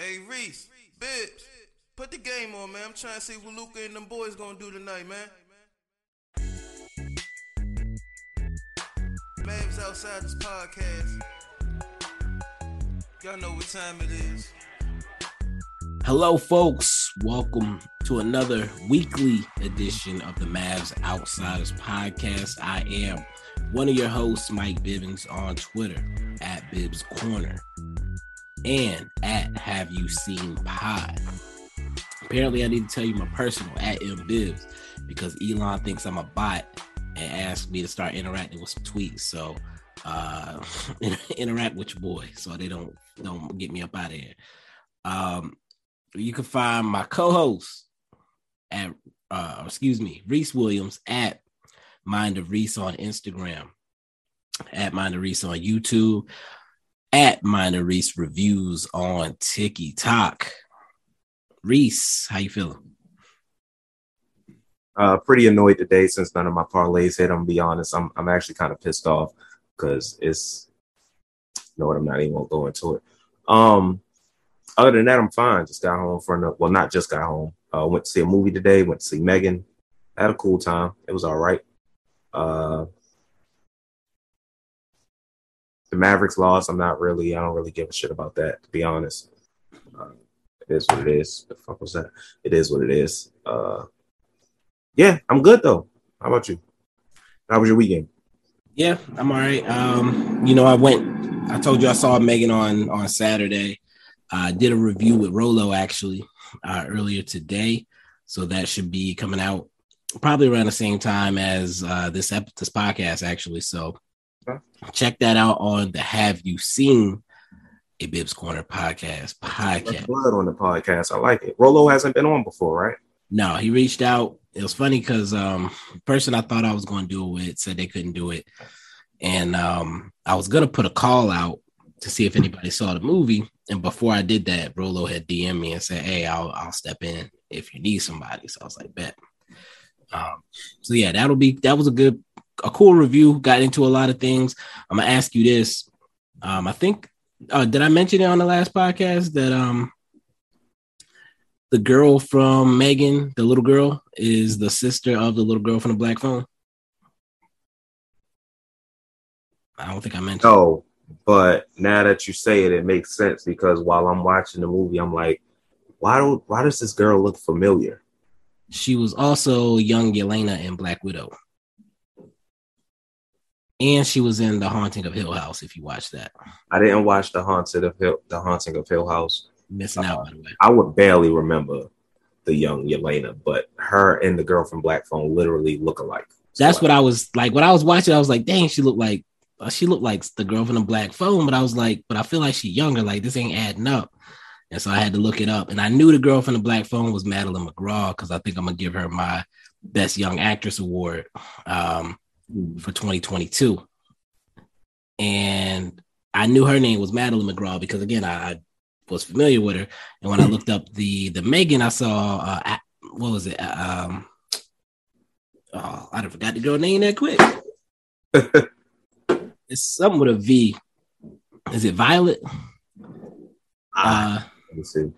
Hey Reese, Bibbs, put the game on, man. I'm trying to see what Luka and them boys gonna do tonight, man. Mavs outside this podcast. Y'all know what time it is. Hello, folks. Welcome to another weekly edition of the Mavs Outsiders podcast. I am one of your hosts, Mike Bibbins, on Twitter at Bibbs Corner and at Have You Seen Pod. Apparently, I need to tell you my personal at M Bibbs because Elon thinks I'm a bot and asked me to start interacting with some tweets. So uh interact with your boy so they don't don't get me up out of here. Um you can find my co-host at uh excuse me, Reese Williams at Mind of Reese on Instagram, at Mind of Reese on YouTube at Mind of Reese Reviews on TikTok. Reese, how you feeling? Uh, pretty annoyed today since none of my parlays hit. I'm gonna be honest. I'm I'm actually kind of pissed off because it's you know what I'm not even gonna go into it. Um, other than that, I'm fine. Just got home for another. Well, not just got home. Uh, went to see a movie today. Went to see Megan. Had a cool time. It was all right. Uh, the Mavericks lost. I'm not really. I don't really give a shit about that, to be honest. Uh, it is what it is. The fuck was that? It is what it is. Uh, yeah, I'm good though. How about you? How was your weekend? Yeah, I'm all right. Um, you know, I went. I told you I saw Megan on on Saturday. I did a review with Rolo actually uh, earlier today, so that should be coming out probably around the same time as uh, this ep- this podcast actually. So Check that out on the Have You Seen a Bibbs Corner podcast podcast. Blood on the podcast. I like it. Rolo hasn't been on before, right? No, he reached out. It was funny because um the person I thought I was going to do it with said they couldn't do it. And um I was gonna put a call out to see if anybody saw the movie. And before I did that, Rolo had DM me and said, Hey, I'll I'll step in if you need somebody. So I was like, bet. Um, so yeah, that'll be that was a good a cool review. Got into a lot of things. I'm gonna ask you this. Um, I think uh, did I mention it on the last podcast that um the girl from Megan, the little girl, is the sister of the little girl from the black phone? I don't think I mentioned. Oh, but now that you say it, it makes sense because while I'm watching the movie, I'm like, why do why does this girl look familiar? She was also young Yelena in Black Widow and she was in the Haunting of Hill House. If you watch that, I didn't watch the Haunted of Hill, the Haunting of Hill House. Missing out, by the way. I would barely remember the young Yelena, but her and the girl from Black Phone literally look alike. So That's what I was like. When I was watching, I was like, "Dang, she looked like uh, she looked like the girl from the Black Phone." But I was like, "But I feel like she's younger. Like this ain't adding up." And so I had to look it up, and I knew the girl from the Black Phone was Madeline McGraw because I think I'm gonna give her my Best Young Actress award um, for 2022 and I knew her name was Madeline McGraw because again I, I was familiar with her, and when I looked up the the Megan, I saw uh, what was it? Um, oh, I forgot the girl name that quick. it's something with a V. Is it Violet? Ah, uh, let me see.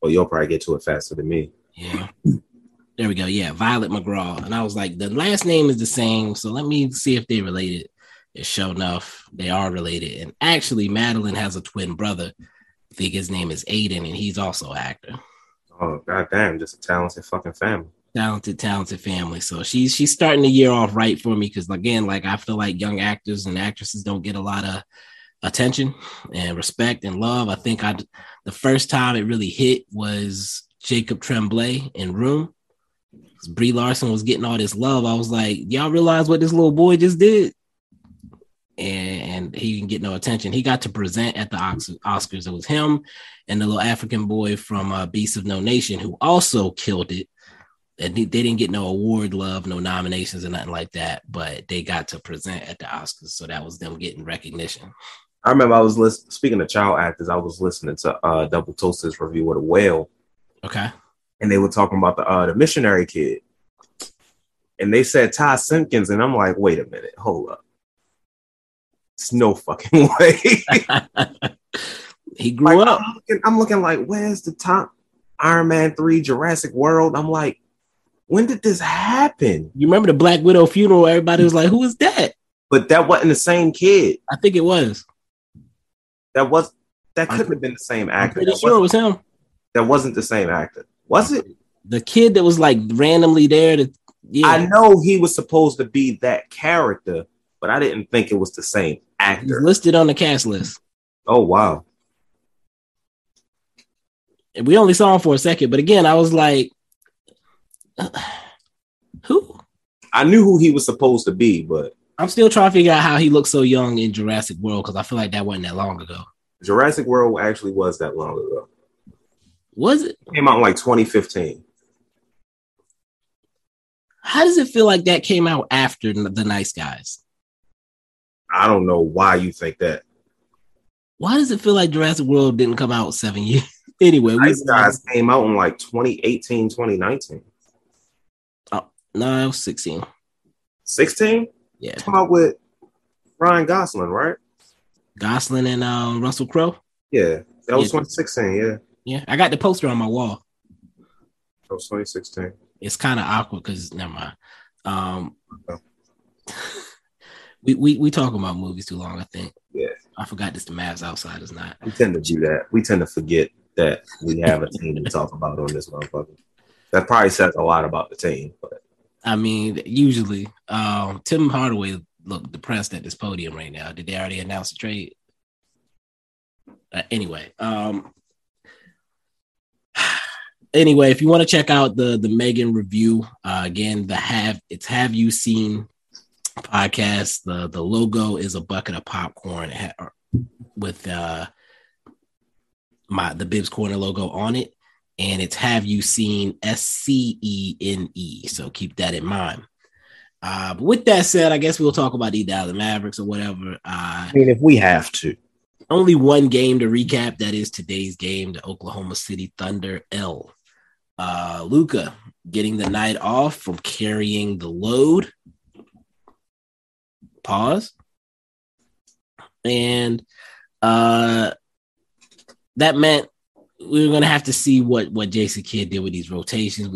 Well, you'll probably get to it faster than me. Yeah. There we go. Yeah, Violet McGraw. And I was like, the last name is the same, so let me see if they related is sure enough they are related. And actually, Madeline has a twin brother. I think his name is Aiden, and he's also an actor. Oh goddamn, just a talented fucking family. Talented, talented family. So she's she's starting the year off right for me because again, like I feel like young actors and actresses don't get a lot of attention and respect and love. I think I the first time it really hit was Jacob Tremblay in Room. Brie Larson was getting all this love. I was like, y'all realize what this little boy just did? and, he didn't get no attention. He got to present at the Oscars. It was him and the little African boy from uh, Beasts of No Nation who also killed it. And they didn't get no award love, no nominations, or nothing like that. But they got to present at the Oscars, so that was them getting recognition. I remember I was listening. Speaking of child actors, I was listening to uh, Double Toasted's review of the Whale. Okay. And they were talking about the uh, the missionary kid, and they said Ty Simpkins, and I'm like, wait a minute, hold up it's no fucking way. He grew Like, up. I'm looking, I'm looking like, where's the top Iron Man 3 Jurassic World? I'm like, when did this happen? You remember the Black Widow funeral? Everybody was like, "Who is that?" But that wasn't the same kid. I think it was. That was that couldn't have been the same I'm actor. pretty That, sure it was him. that wasn't the same actor. Was uh, it? The kid that was like randomly there. To yeah, I know he was supposed to be that character, but I didn't think it was the same he's actor. listed on the cast list. Oh wow. And we only saw him for a second, but again, I was like, "Who?" I knew who he was supposed to be, but I'm still trying to figure out how he looked so young in Jurassic World because I feel like that wasn't that long ago. Jurassic World actually was that long ago. Was it? Came out in like 2015. How does it feel like that came out after the Nice Guys? I don't know why you think that. Why does it feel like Jurassic World didn't come out seven years? anyway, we, Nice Guys came out in like 2018, 2019. no, it was 16. 16? Yeah, Come out with Ryan Gosling, right? Gosling and um, Russell Crowe. Yeah. That was Yeah. 2016, yeah. Yeah, I got the poster on my wall. Was 2016. It's kind of awkward because never mind. Um, Oh. we, we we talk about movies too long. I think. Yeah. I forgot this. The Mavs outside is not. We tend to do that. We tend to forget that we have a team to talk about on this motherfucker. That probably says a lot about the team, but I mean, usually, um, Tim Hardaway looked depressed at this podium right now. Did they already announce the trade? Uh, anyway, um, anyway, if you want to check out the the Megan review, uh, again, the have it's have you seen podcast. The the logo is a bucket of popcorn with uh my the Bibbs Corner logo on it and it's have you seen S C E N E. So keep that in mind. Uh, but with that said, I guess we'll talk about the Dallas Mavericks or whatever. Uh, I mean, if we have to, only one game to recap. That is today's game, the Oklahoma City Thunder L. Uh, Luka getting the night off from carrying the load. Pause. And uh, that meant we were going to have to see what what Jason Kidd did with these rotations,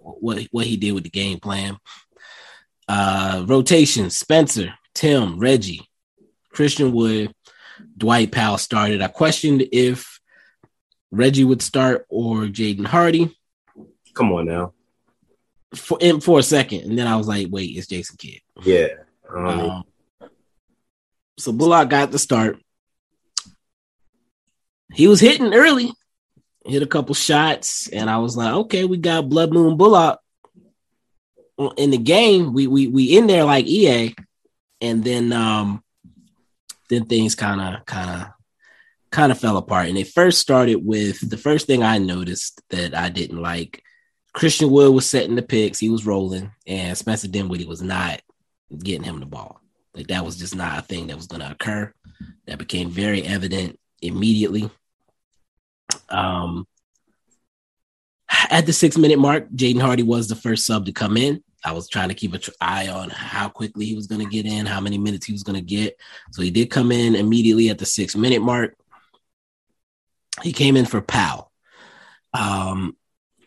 what what he did with the game plan. Uh, rotations: Spencer, Tim, Reggie, Christian Wood, Dwight Powell started. I questioned if Reggie would start or Jaden Hardy come on now. for in, for a second, and then I was like, "Wait, it's Jason Kidd." Yeah. Um, Um, so Bullock got the start. He was hitting early, hit a couple shots, and I was like, "Okay, we got Blood Moon Bullock in the game. We we we in there like EA." And then um, then things kind of kind of kind of fell apart. And it first started with the first thing I noticed that I didn't like. Christian Wood was setting the picks, he was rolling, and Spencer Dinwiddie was not getting him the ball. Like that was just not a thing that was going to occur. That became very evident immediately. Um, at the six minute mark, Jaden Hardy was the first sub to come in. I was trying to keep an eye on how quickly he was going to get in, how many minutes he was going to get. So he did come in immediately at the six minute mark. He came in for Powell. Um,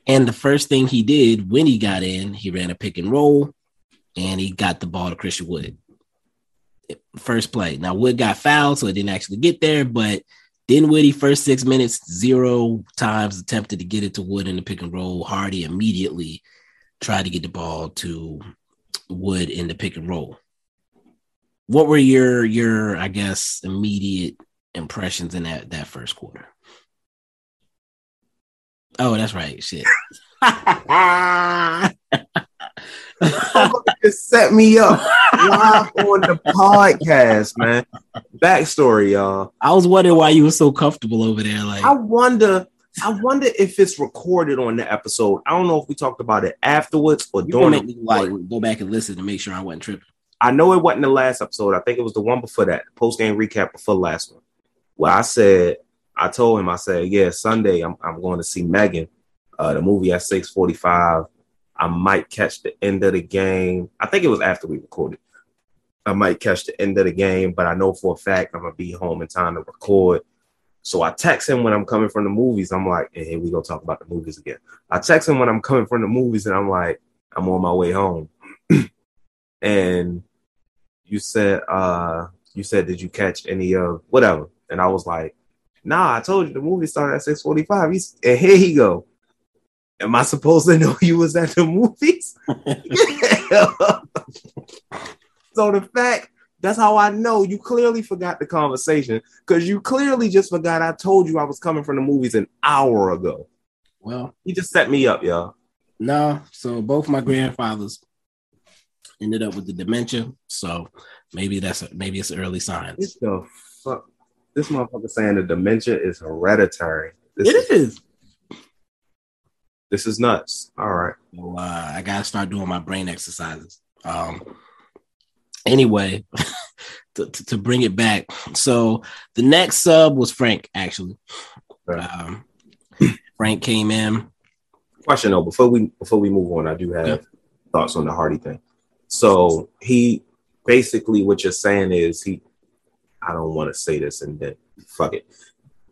and the first thing he did when he got in, he ran a pick and roll and he got the ball to Christian Wood. First play. Now Wood got fouled, so it didn't actually get there, but Dinwiddie first six minutes, zero times attempted to get it to Wood in the pick and roll. Hardy immediately tried to get the ball to Wood in the pick and roll. What were your your I guess immediate impressions in that that first quarter? Oh, that's right. Shit. just set me up live on the podcast, man. Backstory, y'all. I was wondering why you were so comfortable over there. Like, I wonder. I wonder if it's recorded on the episode. I don't know if we talked about it afterwards or you during. make me like go back and listen to make sure I wasn't tripping. I know it wasn't the last episode. I think it was the one before that, post game recap before the last one. Where I said, I told him, I said, yeah, Sunday I'm I'm going to see Megan, uh, the movie at six forty five. I might catch the end of the game. I think it was after we recorded. I might catch the end of the game, but I know for a fact I'm gonna be home in time to record. So I text him when I'm coming from the movies. I'm like, hey, here we go talk about the movies again. I text him when I'm coming from the movies, and I'm like, I'm on my way home. and you said, uh, you said, did you catch any of whatever? And I was like, nah, I told you the movie started at 645. He's and here he go. Am I supposed to know you was at the movies? so the fact that's how I know you clearly forgot the conversation because you clearly just forgot I told you I was coming from the movies an hour ago. Well, he just set me up, y'all. No, so both my grandfathers ended up with the dementia. So maybe that's a, maybe it's early signs. What the? This motherfucker saying the dementia is hereditary. This it is, is. This is nuts. All right. Well, uh, I gotta start doing my brain exercises. Um. Anyway, to, to, to, bring it back, so the next sub was Frank. Actually, um, Frank came in. Question though, before we before we move on, I do have yeah. thoughts on the Hardy thing. So he basically what you're saying is he I don't want to say this and then fuck it.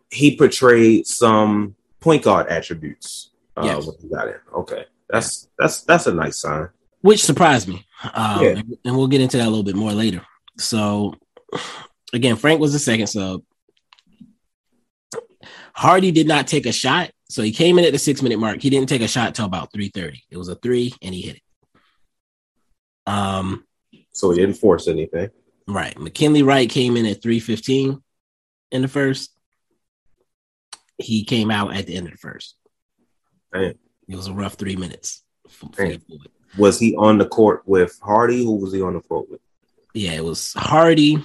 He portrayed some point guard attributes uh, yes. when he got in. Okay, that's that's that's a nice sign. Which surprised me, um, yeah. and we'll get into that a little bit more later. So, again, Frank was the second sub. Hardy did not take a shot, so he came in at the six minute mark. He didn't take a shot till about three thirty. It was a three, and he hit it. Um, so he didn't force anything. Right. McKinley Wright came in at 315 in the first. He came out at the end of the first. Damn. It was a rough three minutes. Was he on the court with Hardy? Who was he on the court with? Yeah, it was Hardy.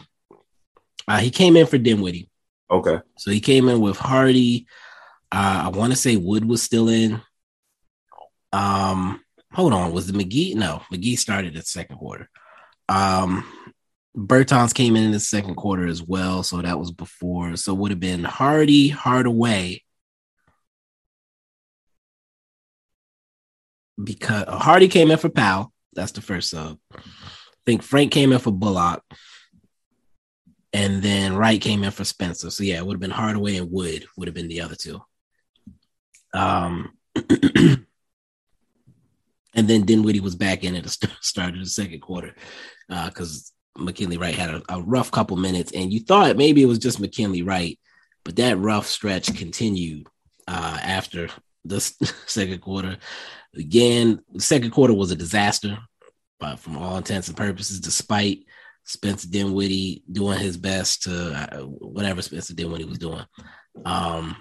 Uh, he came in for Dinwiddie. Okay. So he came in with Hardy. Uh, I want to say Wood was still in. Um, hold on, was the McGee? No, McGee started at second quarter. Um, Bertans came in in the second quarter as well, so that was before. So would have been Hardy, Hardaway. Because Hardy came in for Powell. That's the first sub. I think Frank came in for Bullock. And then Wright came in for Spencer. So yeah, it would have been Hardaway and Wood would have been the other two. Um and then Dinwiddie was back in at the start of the second quarter Uh because uh, McKinley Wright had a, a, rough couple minutes, and you thought maybe it was just McKinley Wright, but that rough stretch continued uh, after the second quarter. Again, the second quarter was a disaster, but from all intents and purposes, despite Spencer Dinwiddie doing his best to uh, whatever Spencer Dinwiddie was doing. Um,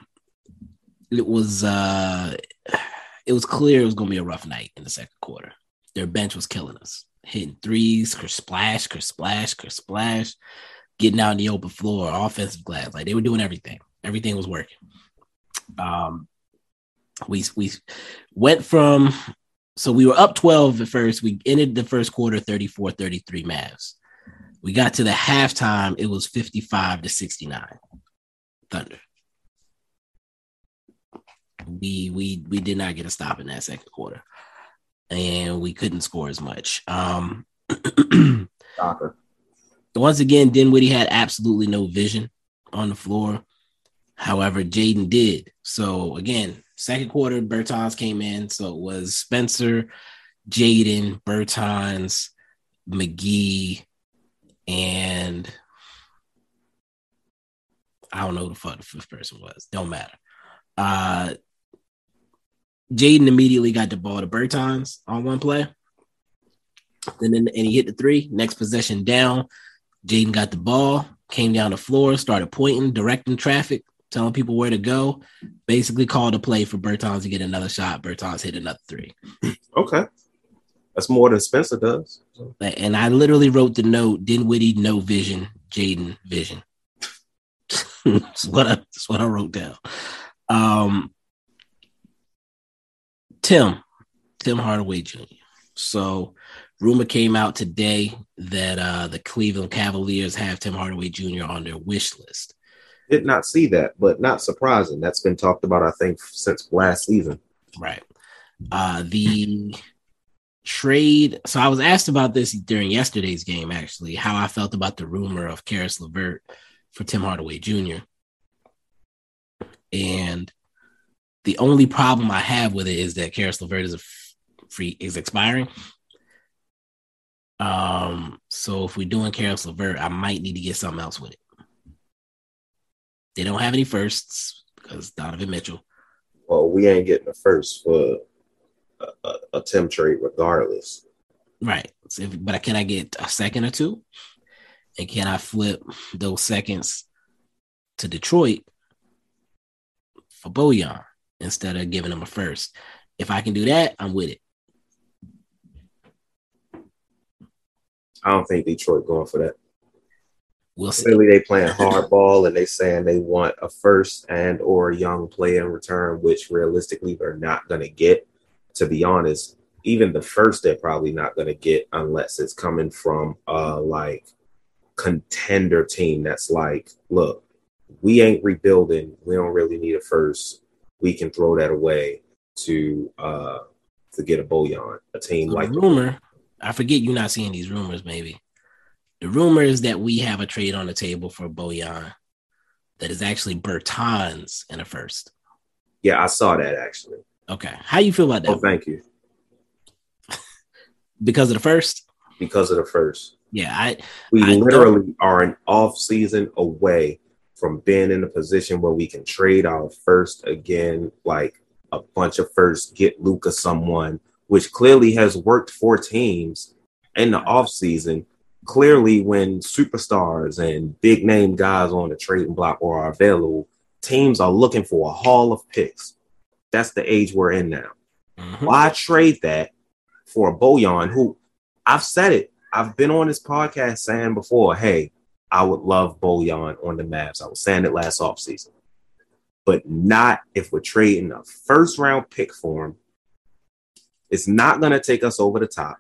it was uh, it was clear it was going to be a rough night in the second quarter. Their bench was killing us hitting threes, splash, splash, splash, getting out in the open floor, offensive glass. Like they were doing everything. Everything was working. Um, we we went from so we were up 12 at first. We ended the first quarter 34 33 Mavs. We got to the halftime, it was 55 to 69. Thunder. We we we did not get a stop in that second quarter and we couldn't score as much. Um, once again, Dinwiddie had absolutely no vision on the floor. However, Jaden did. So again, second quarter, Bertans came in. So it was Spencer, Jaden, Bertans, McGee, and I don't know who the fuck the fifth person was. Don't matter. Uh Jaden immediately got the ball to Bertans on one play. And then and he hit the three. Next possession down. Jaden got the ball, came down the floor, started pointing, directing traffic, telling people where to go. Basically called a play for Bertans to get another shot. Bertans hit another three. Okay. That's more than Spencer does. And I literally wrote the note, Dinwiddie, no vision, Jaden vision. that's what I that's what I wrote down. Um Tim, Tim Hardaway Jr. So, rumor came out today that uh, the Cleveland Cavaliers have Tim Hardaway Jr. on their wish list. Did not see that, but not surprising. That's been talked about, I think, since last season. Right. Uh, the trade. So I was asked about this during yesterday's game, actually, how I felt about the rumor of Caris LeVert for Tim Hardaway Jr. And the only problem I have with it is that Caris LeVert is free is expiring. Um, so if we're doing Caris LeVert, I might need to get something else with it. They don't have any firsts because Donovan Mitchell. Well, we ain't getting a first for a, a, a Tim trade regardless. Right. So if, but can I get a second or two? And can I flip those seconds to Detroit for Bojan instead of giving them a first? If I can do that, I'm with it. I don't think Detroit going for that. We'll see. Clearly, they playing hardball and they saying they want a first and or a young player in return, which realistically they're not going to get. To be honest, even the first they're probably not going to get unless it's coming from a like contender team that's like, look, we ain't rebuilding. We don't really need a first. We can throw that away to uh to get a Bojan, a team So like rumor, I forget you're not seeing these rumors, maybe. The rumor is that we have a trade on the table for Bojan that is actually Bertans in a first. yeah, I saw that actually. Okay. How you feel about that? Oh, thank you Because of the first? because of the first. Yeah, I We I literally are an off season away from being in a position where we can trade our first again, like a bunch of first, get Luka someone, which clearly has worked for teams in the off season. Clearly, when superstars and big name guys on the trading block or are available, teams are looking for a haul of picks. That's the age we're in now. Mhm. Why trade that for a Bojan who I've said it. I've been on this podcast saying before, hey, I would love Bojan on the Mavs. I was saying it last offseason. But not if we're trading a first round pick for him. It's not gonna take us over the top.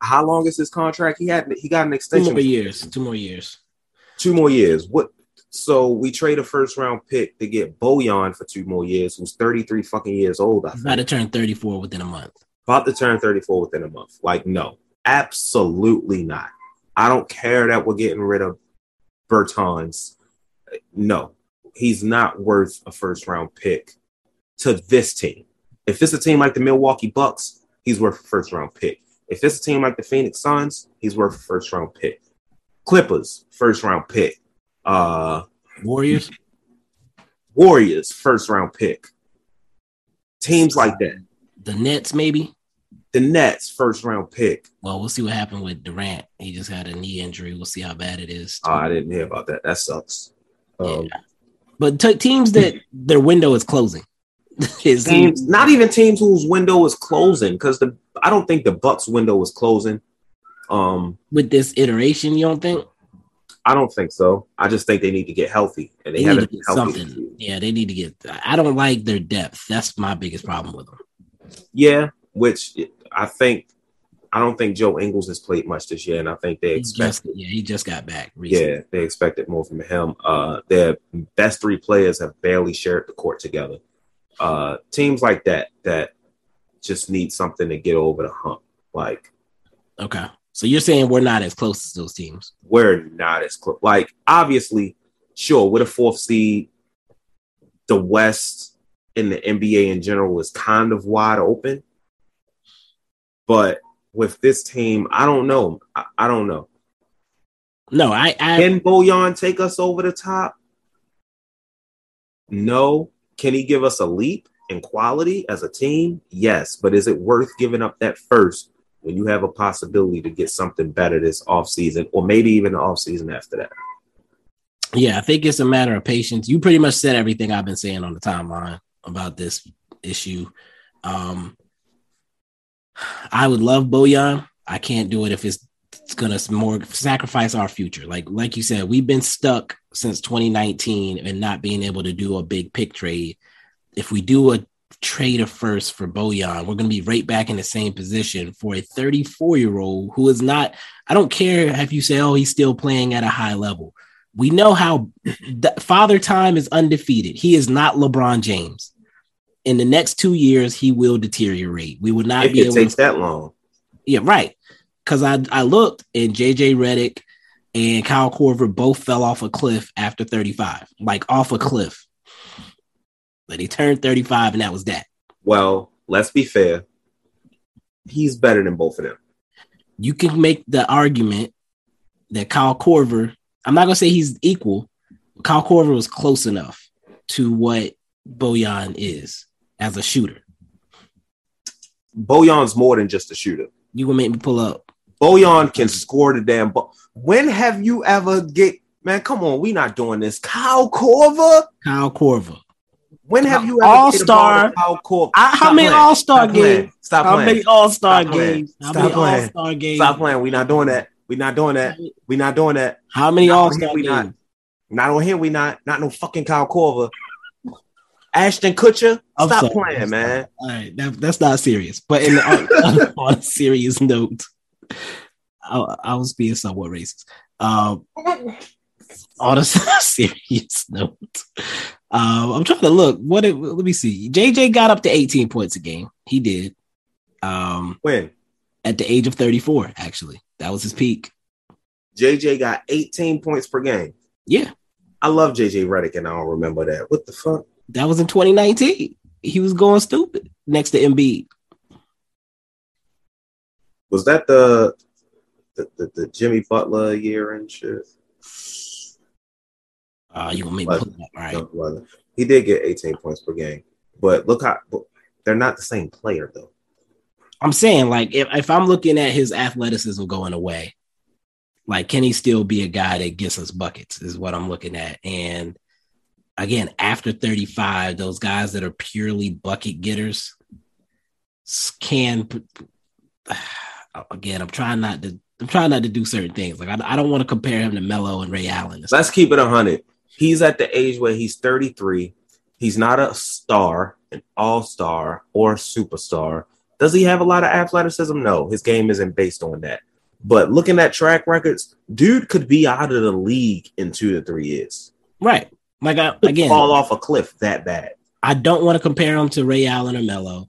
How long is his contract? He had he got an extension. two more years. Two more years. two more years. What? So we trade a first round pick to get Bojan for two more years, who's 33 fucking years old. I think. about to turn 34 within a month. about to turn 34 within a month. Like, no, absolutely not. I don't care that we're getting rid of Bertans. No, he's not worth a first round pick to this team. If it's a team like the Milwaukee Bucks, he's worth a first round pick. If it's a team like the Phoenix Suns, he's worth a first round pick. Clippers, first round pick. Uh, Warriors. Warriors, first round pick. Teams like that. The Nets, maybe. The Nets, first round pick. Well, we'll see what happened with Durant. He just had a knee injury. We'll see how bad it is. Oh, I didn't hear about that. That sucks. Um, Yeah. But t- teams that their window is closing. is teams, not even teams whose window is closing, because the I don't think the Bucks window is closing. Um, with this iteration, you don't think? I don't think so. I just think they need to get healthy, and they, They haven't to been get healthy. something. Yeah, they need to get. I don't like their depth. That's my biggest problem with them. Yeah, which I think I don't think Joe Ingles has played much this year, and I think they He expect just, yeah, he just got back. Recently. yeah they expected more from him. Uh, their best three players have barely shared the court together. Uh, teams like that that just need something to get over the hump. Like Okay. So you're saying we're not as close as those teams? we're not as close. Like, obviously, sure, with a fourth seed, the West in the NBA in general is kind of wide open. But with this team, I don't know. I, I don't know. No, I. I Can Bojan take us over the top? No. Can he give us a leap in quality as a team? Yes. But is it worth giving up that first when you have a possibility to get something better this offseason or maybe even the offseason after that? yeah, I think it's a matter of patience. You pretty much said everything I've been saying on the timeline about this issue. Um, I would love Bojan. I can't do it if it's, it's gonna more sacrifice our future. Like like you said, we've been stuck since 2019 and not being able to do a big pick trade. If we do a trade of first for Bojan, we're gonna be right back in the same position for a 34 year old who is not. I don't care if you say, oh, he's still playing at a high level. We know how the father time is undefeated. He is not LeBron James. In the next two years, he will deteriorate. We will not be it able takes to that long. yeah, right. Because I I looked and JJ Redick and Kyle Korver both fell off a cliff after 35, like off a cliff. But he turned 35 and that was that. Well, let's be fair. He's better than both of them. You can make the argument that Kyle Korver, I'm not gonna say he's equal. Kyle Korver was close enough to what Bojan is as a shooter. Bojan's more than just a shooter. You gonna make me pull up? Bojan can score the damn ball. When have you ever get man? Come on, we not doing this. Kyle Korver. Kyle Korver. When have you ever All-star- get a ball to Kyle Korver? I- how many. All Star games? Stop playing. How many All Star games? Stop many playing. All Star games? Stop playing. We not doing that. We not doing that. We not doing that. How many All Star we games? not. Not on here. We not. Not no fucking Kyle Korver. Ashton Kutcher. I'm Stop sorry. playing, man. All right, that, that's not serious. But in on, on a serious note, I, I was being somewhat racist. Um, on a serious note, um, I'm trying to look. What? It, let me see. JJ got up to 18 points a game. He did. Um, When at the age of 34, actually, that was his peak. JJ got 18 points per game. Yeah, I love JJ Redick, and I don't remember that. What the fuck? That was in 2019. He was going stupid next to Embiid. Was that the the, the, the Jimmy Butler year and shit? Uh, you gonna make me pull it up? All right. No, it wasn't. He did get 18 points per game, but look how they're not the same player though. I'm saying, like, if, if I'm looking at his athleticism going away, like, can he still be a guy that gets us buckets? Is what I'm looking at. And again, after 35, those guys that are purely bucket getters can. Again, I'm trying not to. I'm trying not to do certain things. Like, I, I don't want to compare him to Melo and Ray Allen. Let's keep it 100. He's at the age where he's 33. He's not a star, an all star, or superstar. Does he have a lot of athleticism? No, his game isn't based on that. But looking at track records, dude could be out of the league in two to three years. Right. Like, I, again, fall off a cliff that bad. I don't want to compare him to Ray Allen or Melo,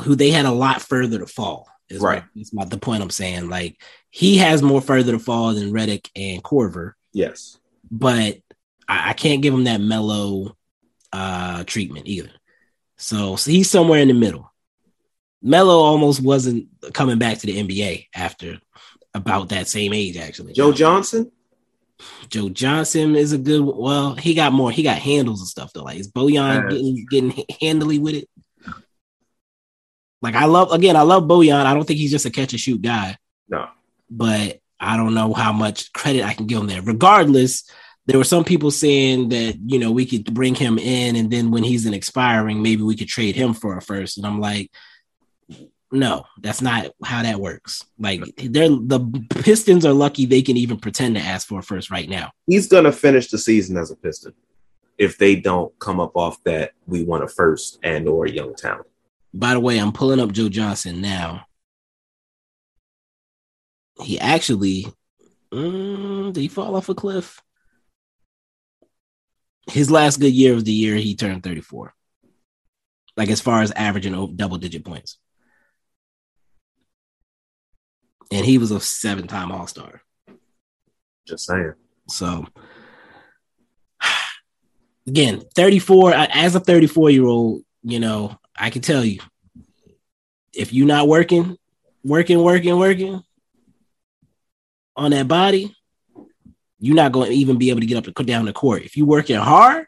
who they had a lot further to fall. Is Right. What, is my, the point I'm saying. Like he has more further to fall than Redick and Korver, Yes. but I, I can't give him that Melo uh, treatment either. So, so he's somewhere in the middle. Melo almost wasn't coming back to the NBA after about that same age, actually. Joe Johnson? Joe Johnson is a good. Well, he got more. He got handles and stuff though. Like is Bojan getting getting handily with it? Like I love again. I love Bojan. I don't think he's just a catch and shoot guy. No. but I don't know how much credit I can give him there. Regardless, there were some people saying that you know we could bring him in, and then when he's an expiring, maybe we could trade him for a first. And I'm like, no, that's not how that works. Like they're the Pistons are lucky they can even pretend to ask for a first right now. He's gonna finish the season as a Piston if they don't come up off that we want a first and or a young talent. By the way, I'm pulling up Joe Johnson now. He actually, mm, did he fall off a cliff? His last good year of the year, he turned 34. Like as far as averaging over double digit points. And he was a seven time All Star. Just saying. So, again, 34, as a 34 year old, you know, I can tell you if you're not working, working, working, working on that body, you're not going to even be able to get up and down the court. If you're working hard,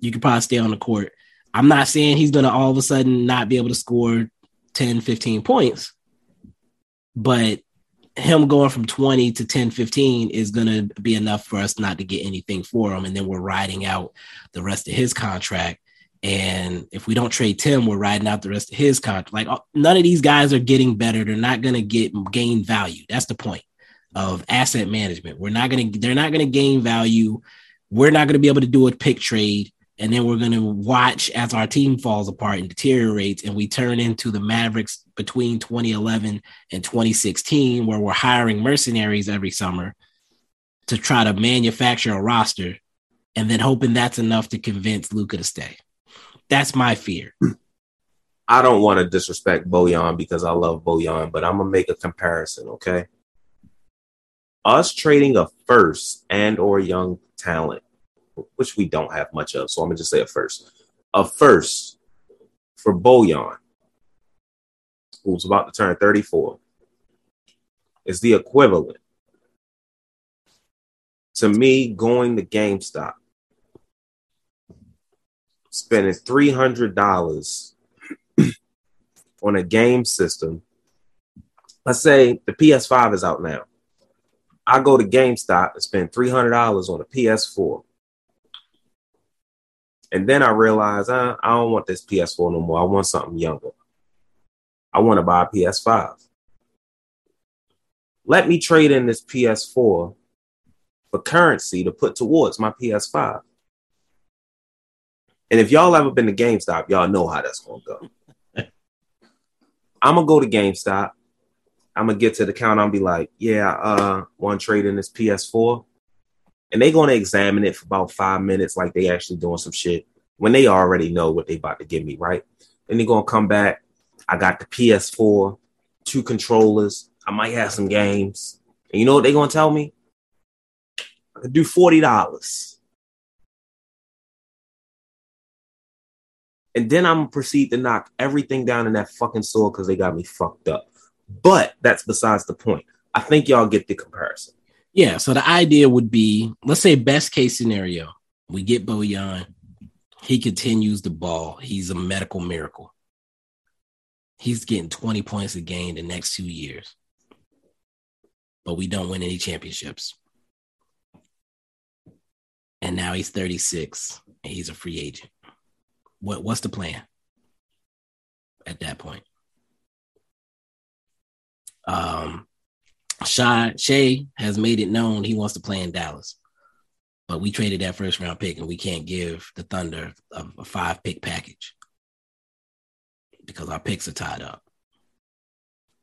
you could probably stay on the court. I'm not saying he's going to all of a sudden not be able to score 10, 15 points, but him going from 20 to 10, 15 is going to be enough for us not to get anything for him. And then we're riding out the rest of his contract. And if we don't trade Tim, we're riding out the rest of his contract. Like uh, none of these guys are getting better. They're not going to get gain value. That's the point of asset management. We're not going to, they're not going to gain value. We're not going to be able to do a pick trade. And then we're going to watch as our team falls apart and deteriorates. And we turn into the Mavericks between 2011 and 2016, where we're hiring mercenaries every summer to try to manufacture a roster and then hoping that's enough to convince Luka to stay. That's my fear. I don't want to disrespect Bojan because I love Bojan, but I'm gonna make a comparison, okay? Us trading a first and or young talent, which we don't have much of, so I'm gonna just say a first. a first for Bojan, who's about to turn 34, is the equivalent to me going to GameStop, spending $300 on a game system. Let's say the PS5 is out now. I go to GameStop and spend $300 on a PS4. And then I realize uh, I don't want this PS4 no more. I want something younger. I want to buy a PS5. Let me trade in this PS4 for currency to put towards my PS5. And if y'all ever been to GameStop, y'all know how that's gonna go. I'm gonna go to GameStop. I'm gonna get to the counter and be like, yeah, uh, want to trade in this PS4. And they're gonna examine it for about five minutes, like they actually doing some shit when they already know what they about to give me, right? Then they're gonna come back. I got the PS4, two controllers. I might have some games. And you know what they're gonna tell me? I could do forty dollars. And then I'm gonna proceed to knock everything down in that fucking store because they got me fucked up. But that's besides the point. I think y'all get the comparison. Yeah. So the idea would be, let's say best case scenario, we get Bojan, he continues the ball. He's a medical miracle. He's getting 20 points a game the next two years. But we don't win any championships. And now he's 36 and he's a free agent. What what's the plan at that point? Um Shy Shai has made it known he wants to play in Dallas. But we traded that first round pick and we can't give the Thunder a, a five pick package because our picks are tied up.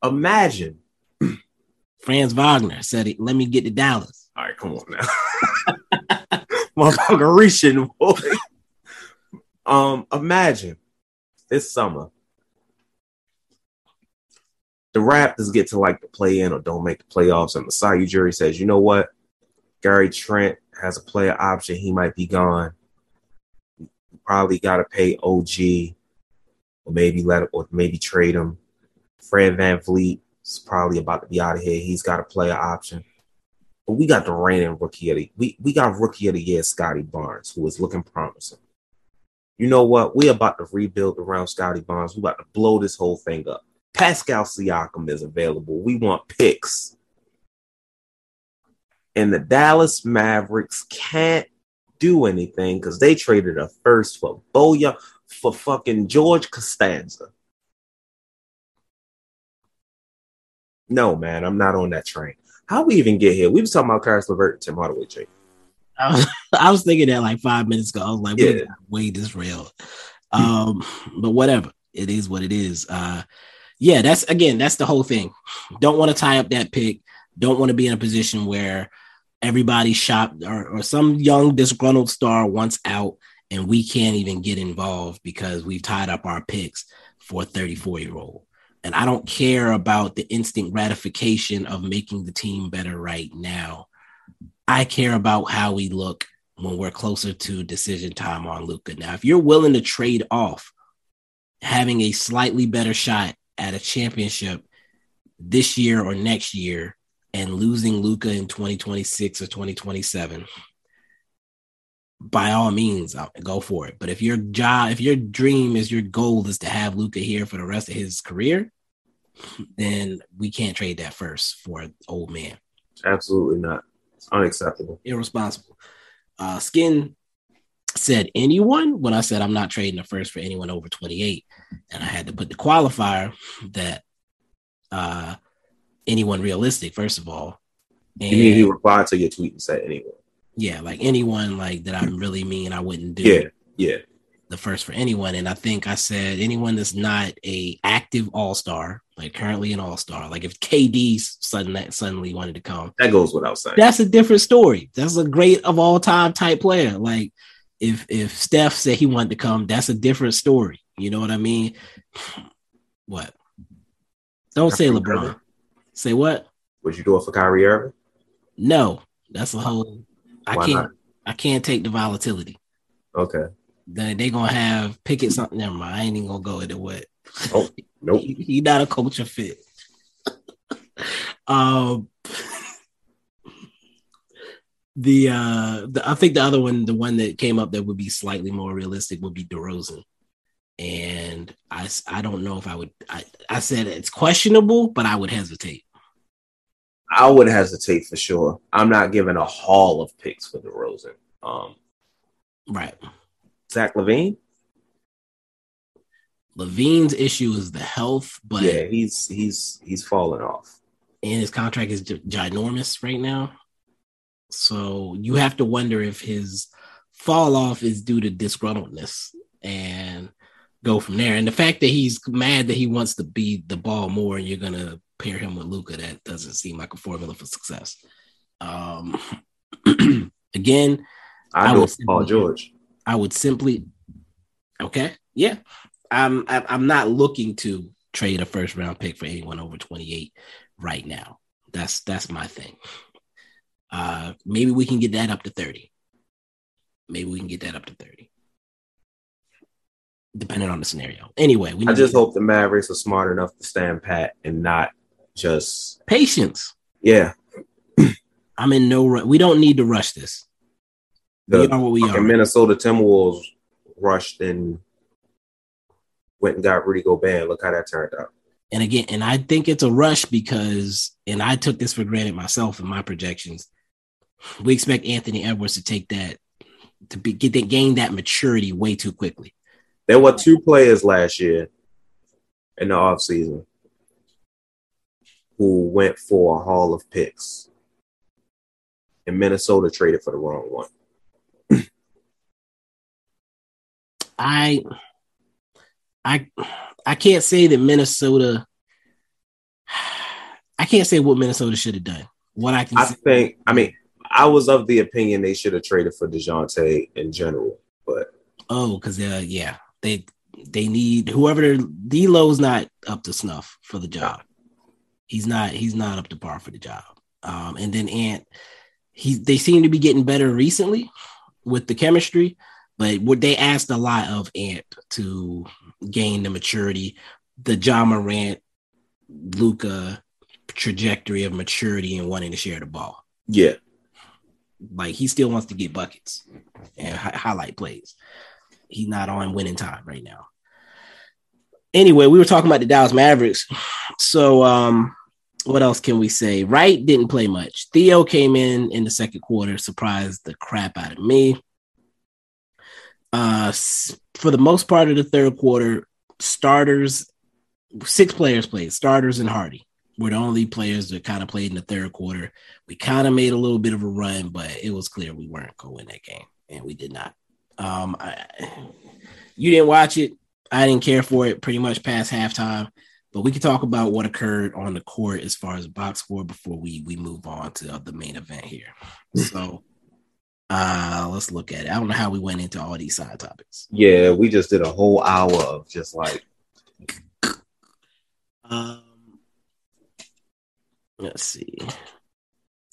Imagine. Franz Wagner said, Let me get to Dallas. All right, come on now. Motherfucker reaching, boy. Um, imagine this summer. The Raptors get to like the play in or don't make the playoffs, and Masai Ujiri says, you know what? Gary Trent has a player option. He might be gone. Probably got to pay OG, or maybe let him, or maybe trade him. Fred VanVleet is probably about to be out of here. He's got a player option. But we got the reigning rookie of the we, we got rookie of the year, Scottie Barnes, who is looking promising. You know what? We're about to rebuild around Scottie Barnes. We're about to blow this whole thing up. Pascal Siakam is available. We want picks. And the Dallas Mavericks can't do anything because they traded a first for Boya for fucking George Costanza. No, man, I'm not on that train. How we even get here? We was talking about Caris LeVert and Tim Hardaway Jake. I was, I was thinking that like five minutes ago. I was like, yeah. wait, this real. Um, but whatever. It is what it is. Uh yeah, that's again, that's the whole thing. Don't want to tie up that pick. Don't want to be in a position where everybody shop or, or some young disgruntled star wants out and we can't even get involved because we've tied up our picks for a 34 year old. And I don't care about the instant gratification of making the team better right now. I care about how we look when we're closer to decision time on Luka. Now, if you're willing to trade off having a slightly better shot at a championship this year or next year and losing Luka in 2026 or 2027, by all means, go for it. But if your job, if your dream is your goal is to have Luka here for the rest of his career, then we can't trade that first for an old man. Absolutely not. It's unacceptable. Irresponsible. Uh, Skin said anyone when I said I'm not trading the first for anyone over 28. And I had to put the qualifier that uh, anyone realistic, first of all. And, you mean he replied to your tweet and said anyone? Yeah, like anyone like that I really mean I wouldn't do. Yeah, yeah. The first for anyone. And I think I said anyone that's not a active all-star, like currently an all-star. Like if KD suddenly suddenly wanted to come. That goes without saying. That's a different story. That's a great of all time type player. Like if if Steph said he wanted to come, that's a different story. You know what I mean? What? Don't say LeBron. Say what? Would you do it for Kyrie Irving? No, that's a whole. I Why can't. Not? I can't take the volatility. Okay. Then they gonna have Pickett something. Never mind. I ain't even gonna go into what. Oh, nope. he, he not a culture fit. um, the uh, the I think the other one, the one that came up that would be slightly more realistic would be DeRozan. And I, I don't know if I would. I, I said it's questionable, but I would hesitate. I would hesitate for sure. I'm not giving a haul of picks for DeRozan. Um, Right. Zach LaVine, LaVine's issue is the health, but yeah, he's he's he's falling off. and his contract is ginormous right now. So you have to wonder if his fall off is due to disgruntledness and go from there. And the fact that he's mad that he wants to be the ball more and you're gonna pair him with Luka, that doesn't seem like a formula for success. Um again, I, I would Paul George. I would simply okay, yeah. I'm I'm I'm not looking to trade a first round pick for anyone over 28 right now. That's that's my thing. Uh maybe we can get that up to 30. Maybe we can get that up to 30. Depending on the scenario. Anyway, we I just to- hope the Mavericks are smart enough to stand pat and not just patience. yeah. I'm in no ru- we don't need to rush this. we are what we are. Minnesota Timberwolves rushed and went and got Rudy Gobert. Look how that turned out. And again, and I think it's a rush because, and I took this for granted myself in my projections. We expect Anthony Edwards to take that to be get that gain that maturity way too quickly. There were two players last year in the offseason who went for a haul of picks. And Minnesota traded for the wrong one. I, I, I can't say that Minnesota. I can't say what Minnesota should have done. What I can I say, think, I mean, I was of the opinion they should have traded for Dejounte in general, but oh, because uh, yeah, they they need whoever D'Lo's not up to snuff for the job. He's not. He's not up to par for the job. Um, and then Ant, he they seem to be getting better recently with the chemistry, but what they asked a lot of Ant to gain the maturity, the Ja Morant, Luka trajectory of maturity and wanting to share the ball. yeah. Like he still wants to get buckets and hi- highlight plays. He's not on winning time right now. Anyway, we were talking about the Dallas Mavericks. So, um, what else can we say? Wright didn't play much. Theo came in in the second quarter, surprised the crap out of me. Uh, for the most part of the third quarter, starters, six players played. Starters and Hardy were the only players that kind of played in the third quarter. We kind of made a little bit of a run, but it was clear we weren't going to win that game, and we did not. Um, I, you didn't watch it. I didn't care for it pretty much past halftime. But we can talk about what occurred on the court as far as box score before we we move on to the main event here. So uh let's look at it. I don't know how we went into all these side topics. Yeah, we just did a whole hour of just like Um let's see.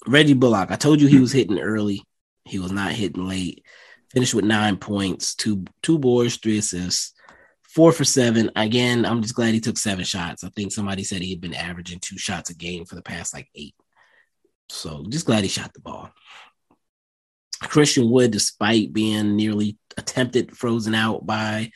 Reggie Bullock. I told you he was hitting early. He was not hitting late. Finished with nine points, two two boards, three assists, four for seven. Again, I'm just glad he took seven shots. I think somebody said he had been averaging two shots a game for the past like eight. So just glad he shot the ball. Christian Wood, despite being nearly attempted frozen out by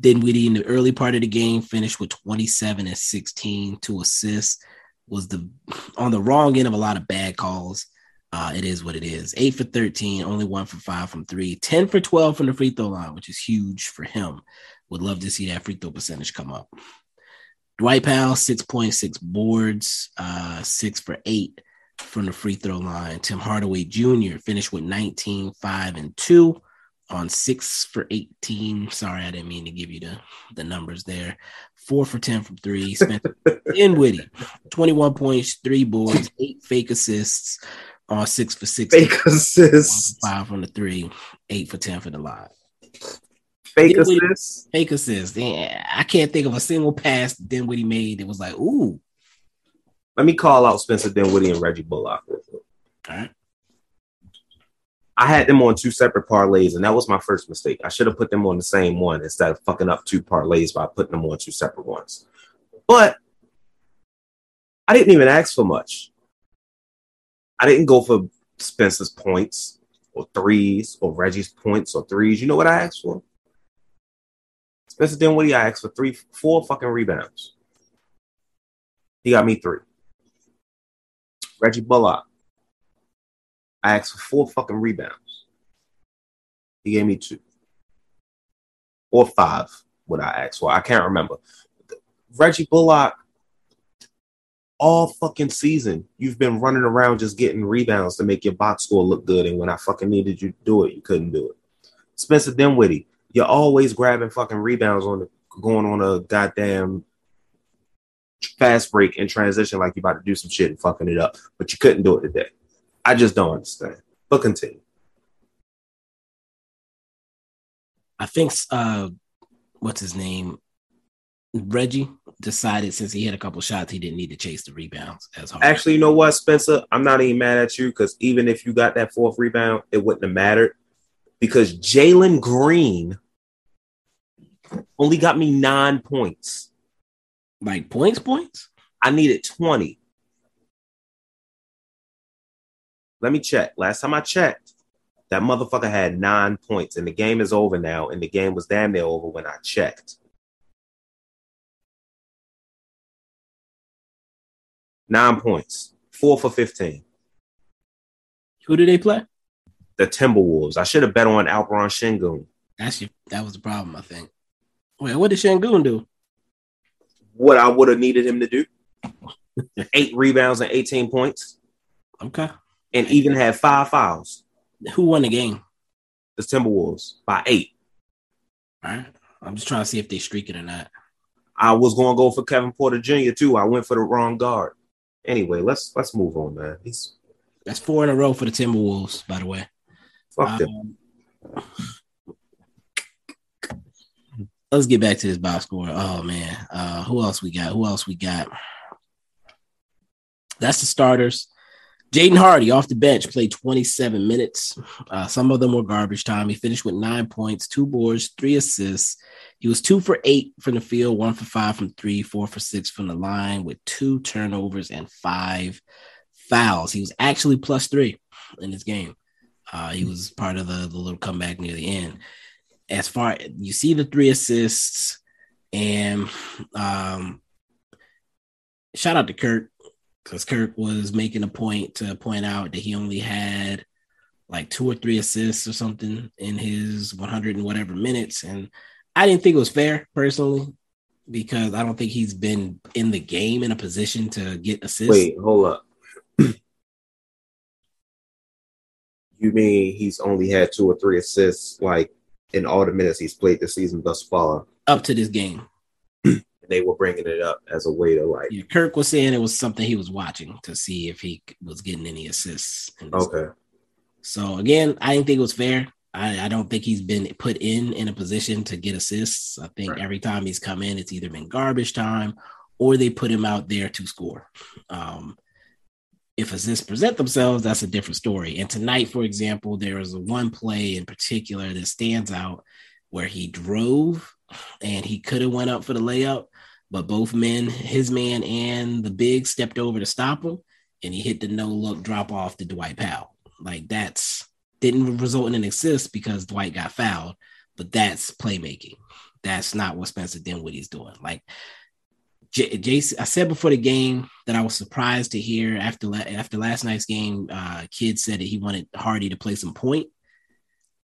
Dinwiddie in the early part of the game, finished with 27 and 16, two assists. Was the on the wrong end of a lot of bad calls. Uh, it is what it is. Eight for 13, only one for five from three, 10 for 12 from the free throw line, which is huge for him. Would love to see that free throw percentage come up. Dwight Powell, 6.6 boards, uh, six for eight from the free throw line. Tim Hardaway Jr. finished with 19, 5, and 2 on 6 for 18. Sorry, I didn't mean to give you the, the numbers there. 4 for 10 from 3. Spencer Dinwiddie, 21 points, 3 boards, 8 fake assists on 6 for 6. fake assists. 5 from the 3, 8 for 10 for the line. Fake assists. Fake assists. Yeah, I can't think of a single pass Dinwiddie made that was like, ooh. Let me call out Spencer Dinwiddie and Reggie Bullock. All right. I had them on two separate parlays, and that was my first mistake. I should have put them on the same one instead of fucking up two parlays by putting them on two separate ones. But I didn't even ask for much. I didn't go for Spencer's points or threes or Reggie's points or threes. You know what I asked for? Spencer Dinwiddie, I asked for three, four fucking rebounds. He got me three. Reggie Bullock, I asked for four fucking rebounds. He gave me two. Or five, what I asked for. I can't remember. Reggie Bullock, all fucking season, you've been running around just getting rebounds to make your box score look good. And when I fucking needed you to do it, you couldn't do it. Spencer Dinwiddie, you're always grabbing fucking rebounds on the going on a goddamn fast break and transition like you're about to do some shit and fucking it up, but you couldn't do it today. I just don't understand. But continue. I think uh what's his name? Reggie decided since he had a couple shots, he didn't need to chase the rebounds as hard. Actually, you know what, Spencer? I'm not even mad at you because even if you got that fourth rebound, it wouldn't have mattered because Jalen Green only got me nine points. like points, points. I needed 20. Let me check. Last time I checked, that motherfucker had nine points, and the game is over now, and the game was damn near over when I checked. Nine points, four for 15. Who did they play? The Timberwolves. I should have bet on Alperen Sengun. That's your, that was the problem, I think. Wait, what did Sengun do? What I would have needed him to do eight rebounds and 18 points, Okay. and even had five fouls. Who won the game? The Timberwolves by eight. All right. I'm just trying to see if they streak it or not. I was going to go for Kevin Porter Jr. too. I went for the wrong guard. Anyway, let's let's move on, man. He's That's four in a row for the Timberwolves, by the way. fuck them. Um, let's get back to this box score. Oh man, uh, who else we got? Who else we got? That's the starters. Jaden Hardy off the bench played 27 minutes. Uh, some of them were garbage time. He finished with nine points, two boards, three assists. He was two for eight from the field, one for five from three, four for six from the line, with two turnovers and five fouls. He was actually plus three in this game. Uh, he was part of the, the little comeback near the end. As far you see the three assists, and um, shout out to Kirk because Kirk was making a point to point out that he only had like two or three assists or something in his 100 and whatever minutes. And I didn't think it was fair personally because I don't think he's been in the game in a position to get assists. Wait, hold up. you mean he's only had two or three assists, like in all the minutes he's played this season thus far? up to this game. They were bringing it up as a way to like, Yeah, Kirk was saying it was something he was watching to see if he was getting any assists. okay, So again, I didn't think it was fair. I, I don't think he's been put in in a position to get assists. I think Right. every time he's come in, it's either been garbage time or they put him out there to score. Um, if assists present themselves, that's a different story. And tonight, for example, there was one play in particular that stands out where he drove and he could have went up for the layup, but both men, his man and the big, stepped over to stop him, and he hit the no look drop off to Dwight Powell. Like that's didn't result in an assist because Dwight got fouled, but that's playmaking. That's not what Spencer Dinwiddie's doing. Like J- Jason, I said before the game that I was surprised to hear after la- after last night's game. Uh, Kidd said that he wanted Hardy to play some point,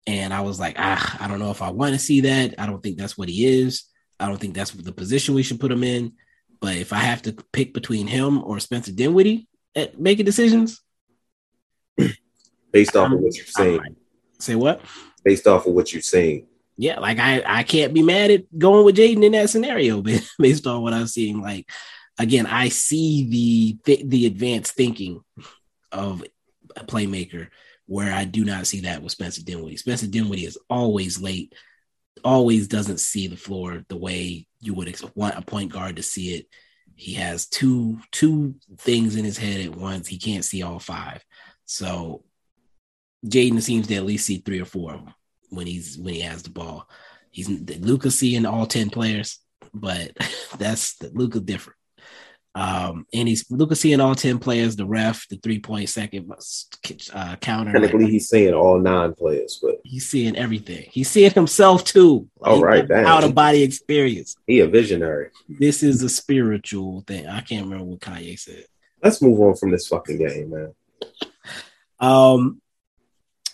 and I was like, ah, I don't know if I want to see that. I don't think that's what he is. I don't think that's the position we should put him in. But if I have to pick between him or Spencer Dinwiddie at making decisions, based off of I'm- what you're saying, say what? based off of what you're saying, Yeah, like I I can't be mad at going with Jaden in that scenario ba- based on what I'm seeing. Like again, I see the th- the advanced thinking of a playmaker where I do not see that with Spencer Dinwiddie. Spencer Dinwiddie is always late, always doesn't see the floor the way you would want a point guard to see it. He has two two things in his head at once. He can't see all five. So Jaden seems to at least see three or four of them when he's when he has the ball. He's Luka seeing all ten players, but that's Luka different. Um, and he's Luka seeing all ten players. The ref, the three point second uh, counter. Technically, like, he's seeing all nine players, but he's seeing everything. He's seeing himself too. Like, oh, right, out of body experience. He a visionary. This is a spiritual thing. I can't remember what Kanye said. Let's move on from this fucking game, man. Um,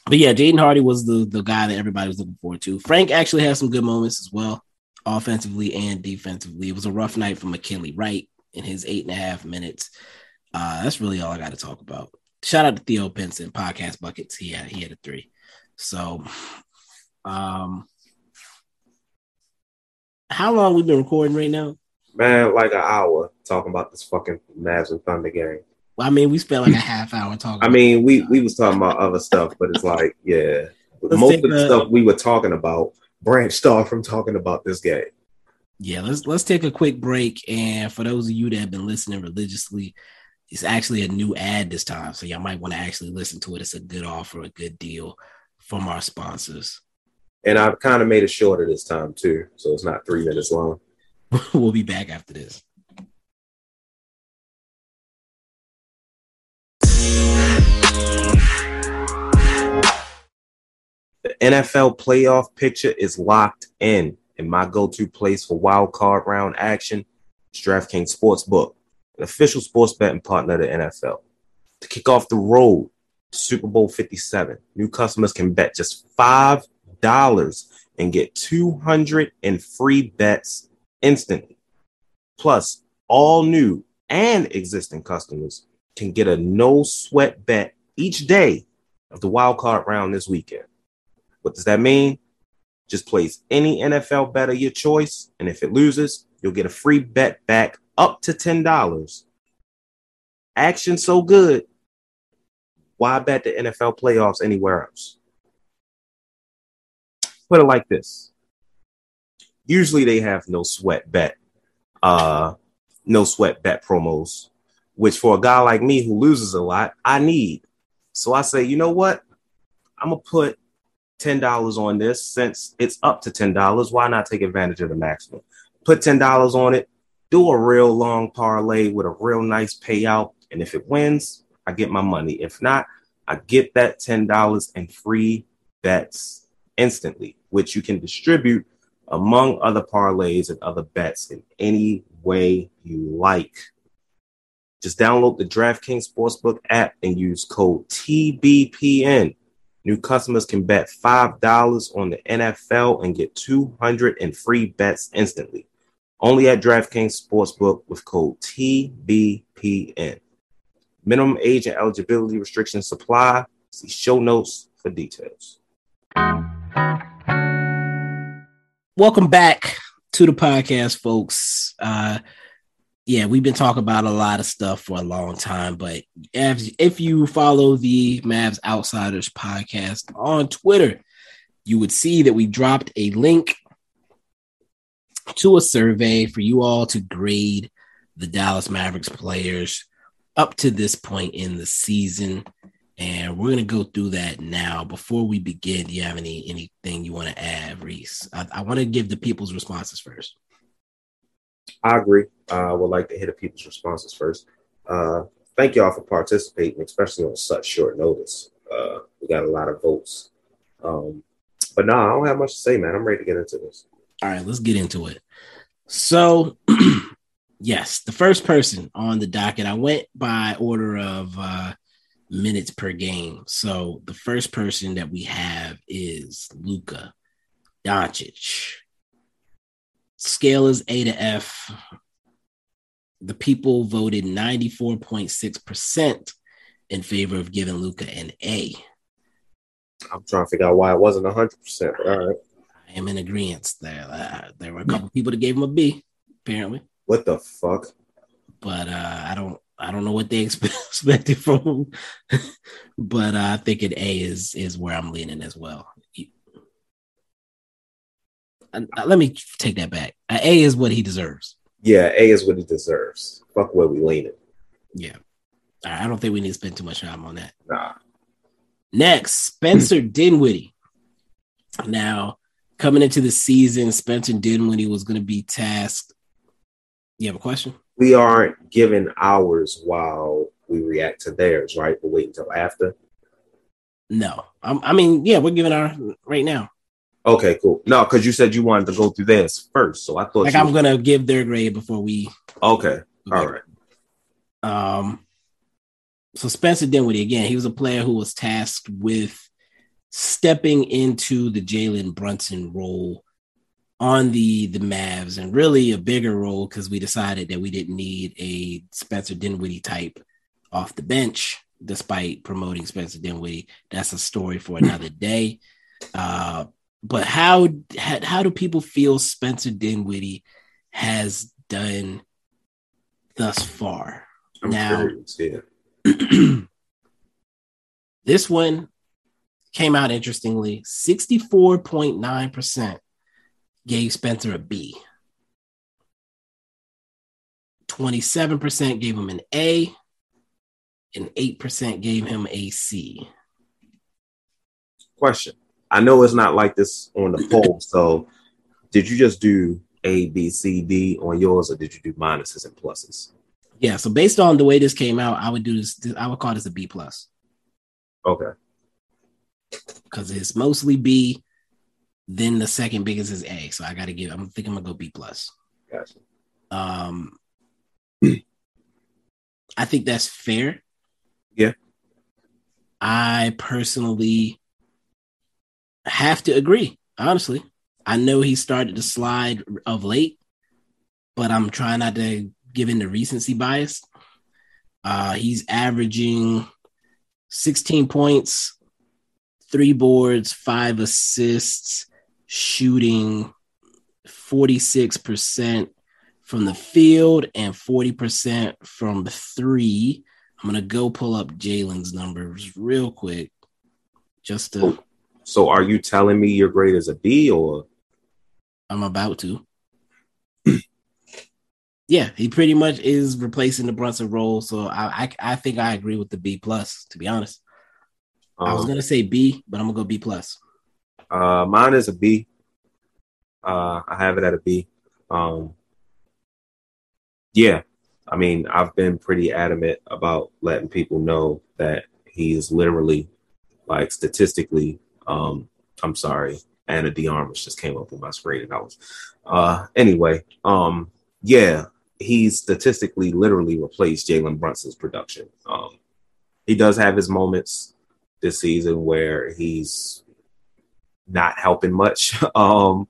but yeah, Jaden Hardy was the the guy that everybody was looking forward to. Frank actually had some good moments as well, offensively and defensively. It was a rough night for McKinley Wright in his eight and a half minutes. Uh, that's really all I got to talk about. Shout out to Theo Pinson, podcast buckets. He had he had a three. So, um, how long we been recording right now? Man, like an hour talking about this fucking Mavs and Thunder game. Well, I mean, we spent like a half hour talking. I mean, we we was talking about other stuff, but it's like, yeah, let's most of the, the stuff we were talking about branched off from talking about this game. Yeah, let's let's take a quick break. And for those of you that have been listening religiously, it's actually a new ad this time, so y'all might want to actually listen to it. It's a good offer, a good deal from our sponsors. And I've kind of made it shorter this time too, so it's not three minutes long. we'll be back after this. The NFL playoff picture is locked in, and my go to place for wild card round action is DraftKings Sportsbook, an official sports betting partner of the NFL. To kick off the road to Super Bowl 57, new customers can bet just $5 and get 200 in free bets instantly. Plus, all new and existing customers can get a no sweat bet each day of the wild card round this weekend. What does that mean? Just place any NFL bet of your choice, and if it loses, you'll get a free bet back up to $10. Action so good. Why bet the NFL playoffs anywhere else? Put it like this. Usually they have no sweat bet, uh, no sweat bet promos, which for a guy like me who loses a lot, I need. So I say, you know what? I'm gonna put $10 on this since it's up to $10. Why not take advantage of the maximum? Put $10 on it, do a real long parlay with a real nice payout. And if it wins, I get my money. If not, I get that $10 and free bets instantly, which you can distribute among other parlays and other bets in any way you like. Just download the DraftKings Sportsbook app and use code TBPN New customers can bet $5 on the NFL and get 200 in free bets instantly. Only at DraftKings Sportsbook with code TBPN. Minimum age and eligibility restrictions apply. See show notes for details. Welcome back to the podcast, folks. Uh, yeah, we've been talking about a lot of stuff for a long time, but if, if you follow the Mavs Outsiders podcast on Twitter, you would see that we dropped a link to a survey for you all to grade the Dallas Mavericks players up to this point in the season. And we're going to go through that now. Before we begin, do you have any anything you want to add, Reese? I, I want to give the people's responses first. I agree. Uh, I would like to hear the people's responses first. Uh, thank y'all for participating, especially on such short notice. Uh, we got a lot of votes. Um, but no, nah, I don't have much to say, man. I'm ready to get into this. All right, let's get into it. So, yes, the first person on the docket, I went by order of uh, minutes per game. So, the first person that we have is Luka Doncic scale is A to F. The people voted 94.6% in favor of giving Luka an A. I'm trying to figure out why it wasn't 100%. All right. I am in agreement there. Uh, there were a couple people that gave him a B, apparently. What the fuck? But uh, I don't I don't know what they expected from him. but uh, I think an A is is where I'm leaning as well. Uh, let me take that back. Uh, a is what he deserves. Yeah, A is what he deserves. Fuck where we lean it. Yeah. I don't think we need to spend too much time on that. Nah. Next, Spencer Dinwiddie. Now, coming into the season, Spencer Dinwiddie was going to be tasked. You have a question? We aren't given ours while we react to theirs, right? We'll wait until after. No, I'm, I mean, yeah, we're giving our right now. Okay, cool. No, because you said you wanted to go through theirs first, so I thought Like I'm gonna give their grade before we. Okay, all right. Um, so Spencer Dinwiddie again, he was a player who was tasked with stepping into the Jalen Brunson role on the the Mavs, and really a bigger role because we decided that we didn't need a Spencer Dinwiddie type off the bench, despite promoting Spencer Dinwiddie. That's a story for another day. Uh, but how how, how do people feel Spencer Dinwiddie has done thus far? I'm Now- curious, yeah. this one came out interestingly 64.9% gave Spencer a B. 27% gave him an A, and 8% gave him a C. Question. I know it's not like this on the poll, so did you just do A, B, C, D on yours, or did you do minuses and pluses? Yeah, so based on the way this came out, I would do this, I would call this a B plus Okay. because it's mostly B. Then the second biggest is A. So I gotta give, I'm thinking I'm gonna go B plus. Gotcha. Um, I think that's fair. Yeah. I personally have to agree. Honestly, I know he started to slide of late, but I'm trying not to give in the recency bias. Uh, he's averaging 16 points, three boards, five assists, shooting 46% from the field and 40% from three. I'm going to go pull up Jalen's numbers real quick just to, So are you telling me your grade is a B or I'm about to. yeah, he pretty much is replacing the Brunson role. So I, I, I think I agree with the B plus, to be honest. I was um, going to say B, but I'm going to go B plus. uh mine is a B. Uh I have it at a B. Um yeah, I mean, I've been pretty adamant about letting people know that he is literally like statistically um I'm sorry, Ana de Armas just came up with my screen and I was uh anyway, um yeah, he's statistically literally replaced Jalen Brunson's production. Um he does have his moments this season where he's not helping much. um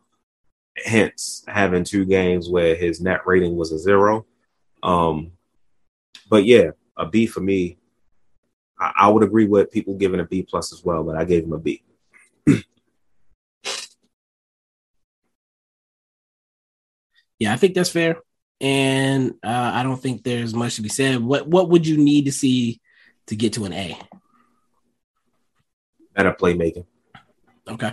hence having two games where his net rating was a zero. Um but yeah, a B for me. I, I would agree with people giving a B plus as well, but I gave him a B. Yeah, I think that's fair. And uh, I don't think there's much to be said. What what would you need to see to get to an A? Better playmaking. Okay.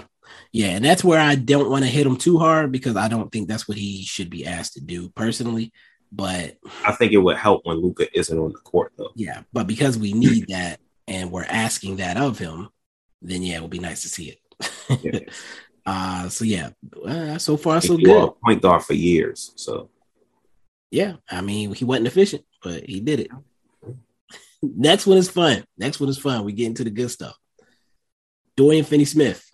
Yeah, and that's where I don't want to hit him too hard because I don't think that's what he should be asked to do personally. But I think it would help when Luka isn't on the court though. yeah, but because we need that and we're asking that of him, then yeah, it would be nice to see it. Yeah. uh so yeah, uh, so far so good. point guard for years. So Yeah, I mean he wasn't efficient, but he did it. Next one is fun. Next one is fun. We get into the good stuff. Dorian Finney Smith.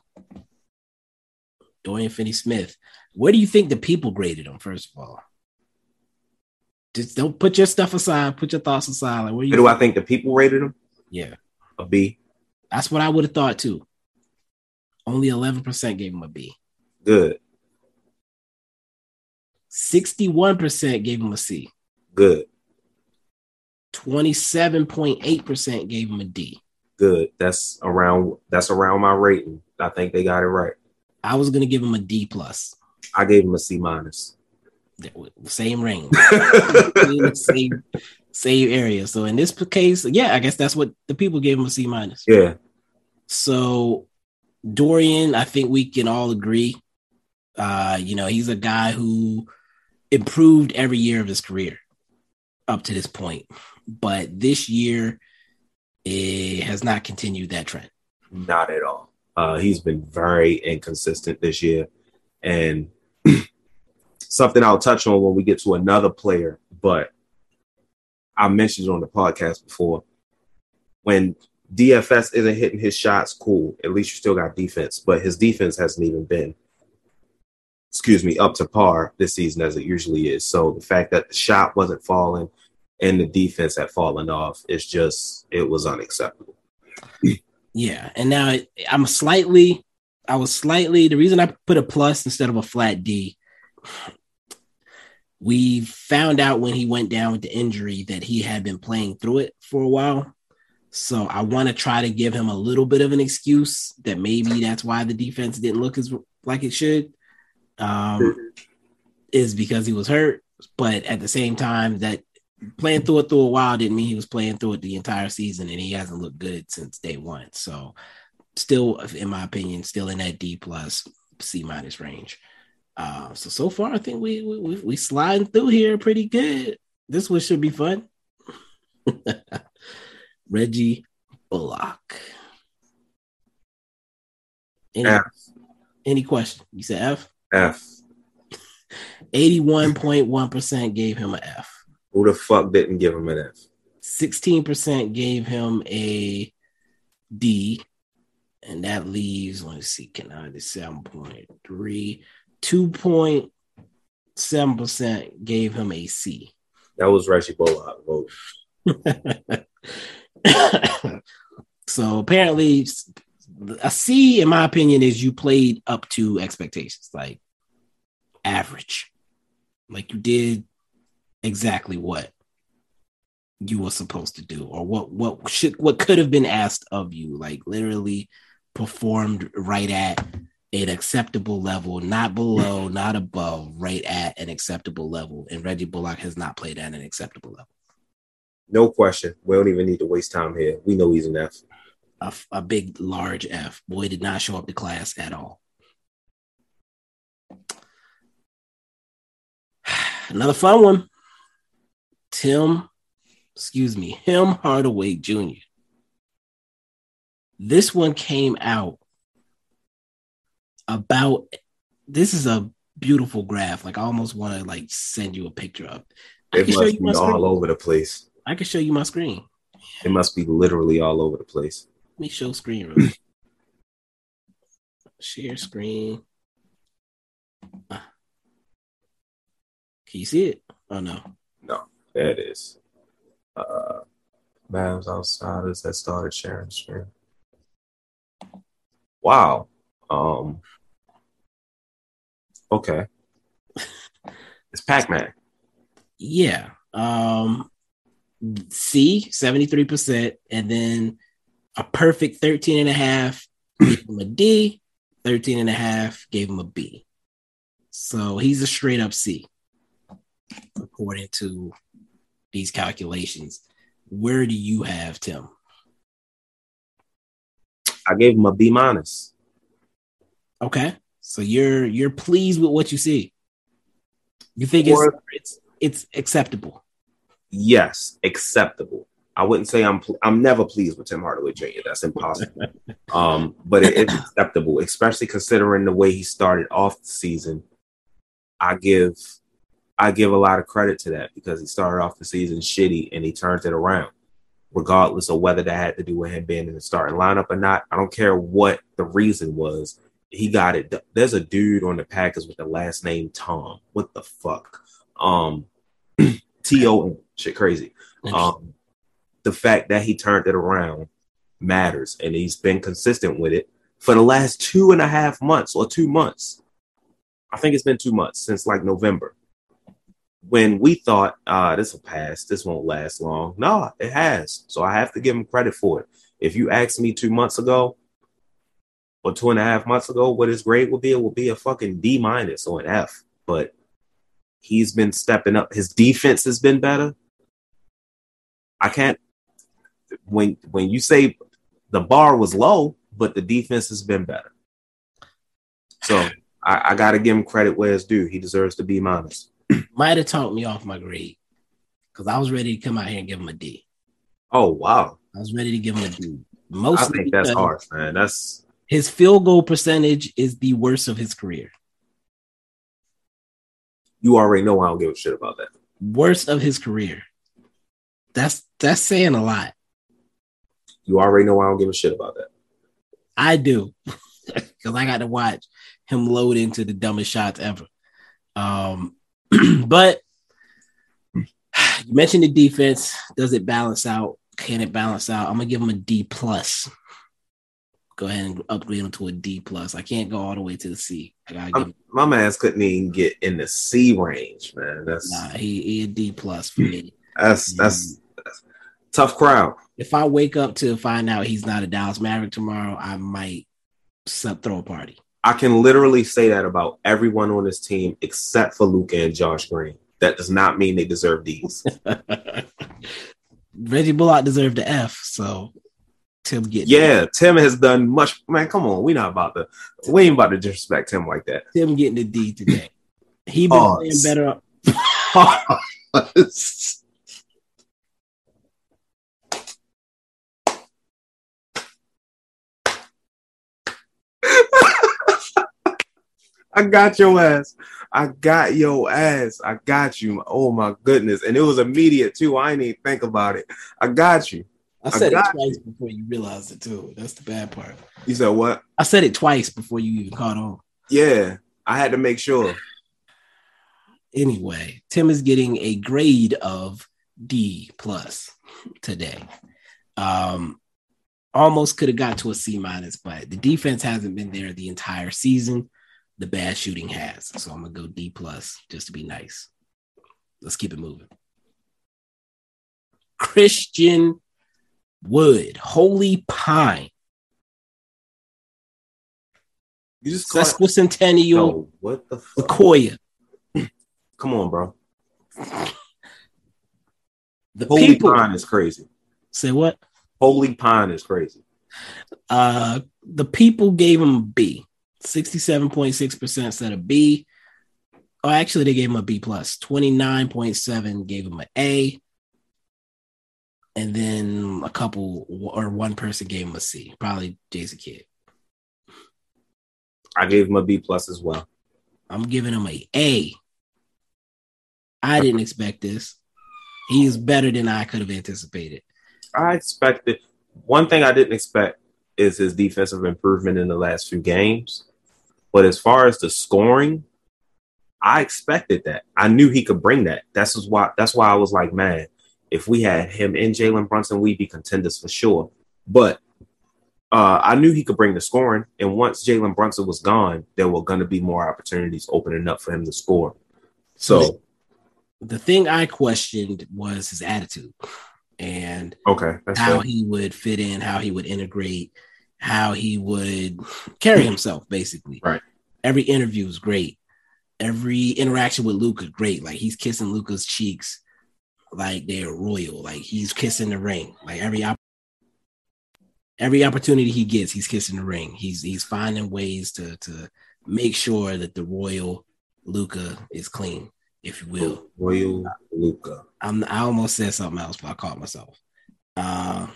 Dorian Finney Smith. Where do you think the people graded him? First of all, just don't put your stuff aside. Put your thoughts aside. Like, where do where you? do I think the people rated him? yeah, A B. that's what I would have thought too. Only eleven percent gave him a B. Good. Sixty-one percent gave him a C. Good. Twenty-seven point eight percent gave him a D. Good. That's around that's around my rating. I think they got it right. I was gonna give him a D plus. I gave him a C minus. Same range. same, same area. So in this case, yeah, I guess that's what the people gave him a C minus. yeah. So Dorian, I think we can all agree. Uh, you know, he's a guy who improved every year of his career up to this point, but this year it has not continued that trend. Not at all. Uh, he's been very inconsistent this year, and something I'll touch on when we get to another player. But I mentioned on the podcast before when DFS isn't hitting his shots, cool. At least you still got defense, but his defense hasn't even been, excuse me, up to par this season as it usually is. So the fact that the shot wasn't falling and the defense had fallen off, it's just it was unacceptable. Yeah, and now I'm slightly, I was slightly. The reason I put a plus instead of a flat D, we found out when he went down with the injury that he had been playing through it for a while. So I want to try to give him a little bit of an excuse that maybe that's why the defense didn't look as like it should. Um, is because he was hurt, but at the same time, that playing through it through a while didn't mean he was playing through it the entire season, and he hasn't looked good since day one. So, still, in my opinion, still in that D plus C minus range. Uh, so so far, I think we we we sliding through here pretty good. This one should be fun. Reggie Bullock. Any, F. any question? You said F? F. 81.1% gave him an F. Who the fuck didn't give him an F? 16% gave him a D. And that leaves, let's see, can I do 7.3? 2.7% gave him a C. That was Reggie Bullock vote. so apparently a C in my opinion is you played up to expectations like average. Like you did exactly what you were supposed to do or what what should what could have been asked of you like literally performed right at an acceptable level not below not above right at an acceptable level and Reggie Bullock has not played at an acceptable level No question. We don't even need to waste time here. We know he's an F. a, a big, large F. Boy did not show up to class at all. Another fun one. Tim, excuse me, him Hardaway Jr. This one came out about this is a beautiful graph. Like I almost want to like send you a picture of. It must be all over the place. I can show you my screen. It must be literally all over the place. Let me show screen real quick. Share screen. Ah. Can you see it? Oh no. No, there it is. Uh, Mavs outsiders that started sharing screen. Wow. Um. Okay. It's Pac-Man. Yeah. Um C, 73%, and then a perfect 13 and a half gave him a D, 13 and a half gave him a B. So he's a straight up C, according to these calculations. Where do you have Tim? I gave him a B minus. Okay. So you're you're pleased with what you see. You think it's it's it's acceptable. Yes, acceptable. I wouldn't say I'm. Pl- I'm never pleased with Tim Hardaway Jr. That's impossible. um, but it is acceptable, especially considering the way he started off the season. I give, I give a lot of credit to that because he started off the season shitty and he turned it around, regardless of whether that had to do with him being in the starting lineup or not. I don't care what the reason was. He got it. There's a dude on the Packers with the last name Tom. What the fuck? Um, T O. Shit, crazy. Um, the fact that he turned it around matters, and he's been consistent with it for the last two and a half months or two months. I think it's been two months since like November, when we thought, uh, this will pass, this won't last long. No, it has. So I have to give him credit for it. If you asked me two months ago or two and a half months ago what his grade would be, it would be a fucking D minus or an F. But he's been stepping up. His defense has been better. I can't when when you say the bar was low, but the defense has been better. So I, I got to give him credit where it's due. He deserves to be minus. Might have talked me off my grade because I was ready to come out here and give him a D. Oh wow, I was ready to give him a D. Mostly think that's harsh, man. That's his field goal percentage is the worst of his career. you already know I don't give a shit about that. Worst of his career. That's that's saying a lot. You already know I don't give a shit about that. I do. Because I got to watch him load into the dumbest shots ever. Um, but you mentioned the defense. Does it balance out? Can it balance out? I'm gonna give him a D plus. Go ahead and upgrade him to a D plus. I can't go all the way to the C. I gotta give I'm, my man's couldn't even get in the C range, man. That's nah, he, he a D plus for me. that's, that's that's tough crowd. If I wake up to find out he's not a Dallas Maverick tomorrow, I might throw a party. I can literally say that about everyone on this team except for Luka and Josh Green. That does not mean they deserve these. Reggie Bullock deserved the F, so Tim get yeah, Tim has done much. Man, come on, we not about to. We ain't about to disrespect him like that. Tim getting the D today. He been Oh, playing better. I got your ass. I got your ass. I got you. Oh my goodness. And it was immediate too. I didn't even think about it. I got you. I said it got twice before you realized it too. That's the bad part. You said what? I said it twice before you even caught on. Yeah. I had to make sure. Anyway, Tim is getting a grade of D plus today. Um, almost could have got to a C minus, but the defense hasn't been there the entire season. The bad shooting has, so I'm gonna go D plus just to be nice. Let's keep it moving. Christian Wood, Holy Pine, You just Sesquicentennial, Yo, what the fuck? Sequoia. Come on, bro. The Holy people Pine is crazy. say what? Holy Pine is crazy. Uh, the people gave him a B. 67.6% said a B. Oh, actually, they gave him a B plus. 29.7 gave him an A. And then a couple or one person gave him a C. Probably Jason Kidd. I gave him a B plus as well. I'm giving him a A. I didn't expect this. He is better than I could have anticipated. I expected one thing I didn't expect is his defensive improvement in the last few games. But as far as the scoring, I expected that. I knew he could bring that. That's why that's why I was like, man, if we had him and Jalen Brunson, we'd be contenders for sure. But uh, I knew he could bring the scoring, and once Jalen Brunson was gone, there were going to be more opportunities opening up for him to score. So The thing I questioned was his attitude and okay, how fair. he would fit in, how he would integrate, how he would carry himself, basically. Right. Every interview was great. Every interaction with Luka, is great. Like he's kissing Luka's cheeks like they're royal. Like he's kissing the ring. Like every op- every opportunity he gets, he's kissing the ring. He's he's finding ways to to make sure that the royal Luka is clean, if you will. Royal Luka. I'm I almost said something else, but I caught myself. Uh,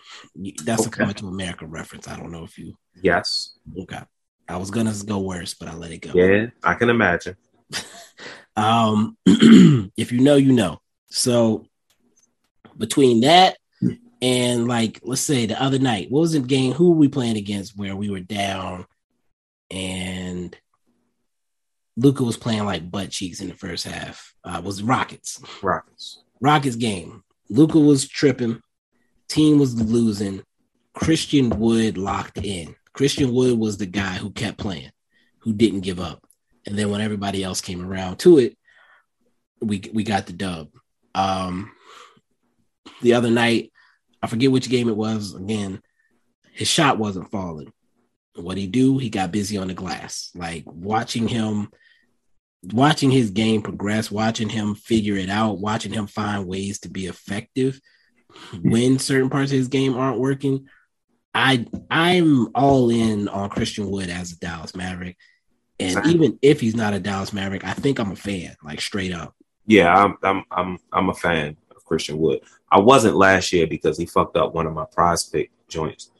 that's a Okay. coming to America reference. I don't know if you Yes. okay. I was gonna go worse, but I let it go. Yeah, I can imagine. Um, if you know, you know. So between that and like, let's say the other night, what was the game? Who were we playing against where we were down and Luka was playing like butt cheeks in the first half? Uh, was Rockets. Rockets. Rockets game. Luka was tripping. Team was losing. Christian Wood locked in. Christian Wood was the guy who kept playing, who didn't give up. And then when everybody else came around to it, we we got the dub. Um, the other night, I forget which game it was. Again, his shot wasn't falling. What he do? He got busy on the glass. Like watching him watching his game progress, watching him figure it out, watching him find ways to be effective when certain parts of his game aren't working. I I'm all in on Christian Wood as a Dallas Maverick. And Same. even if he's not a Dallas Maverick, I think I'm a fan, like straight up. Yeah, I'm I'm I'm I'm a fan of Christian Wood. I wasn't last year because he fucked up one of my prize pick joints.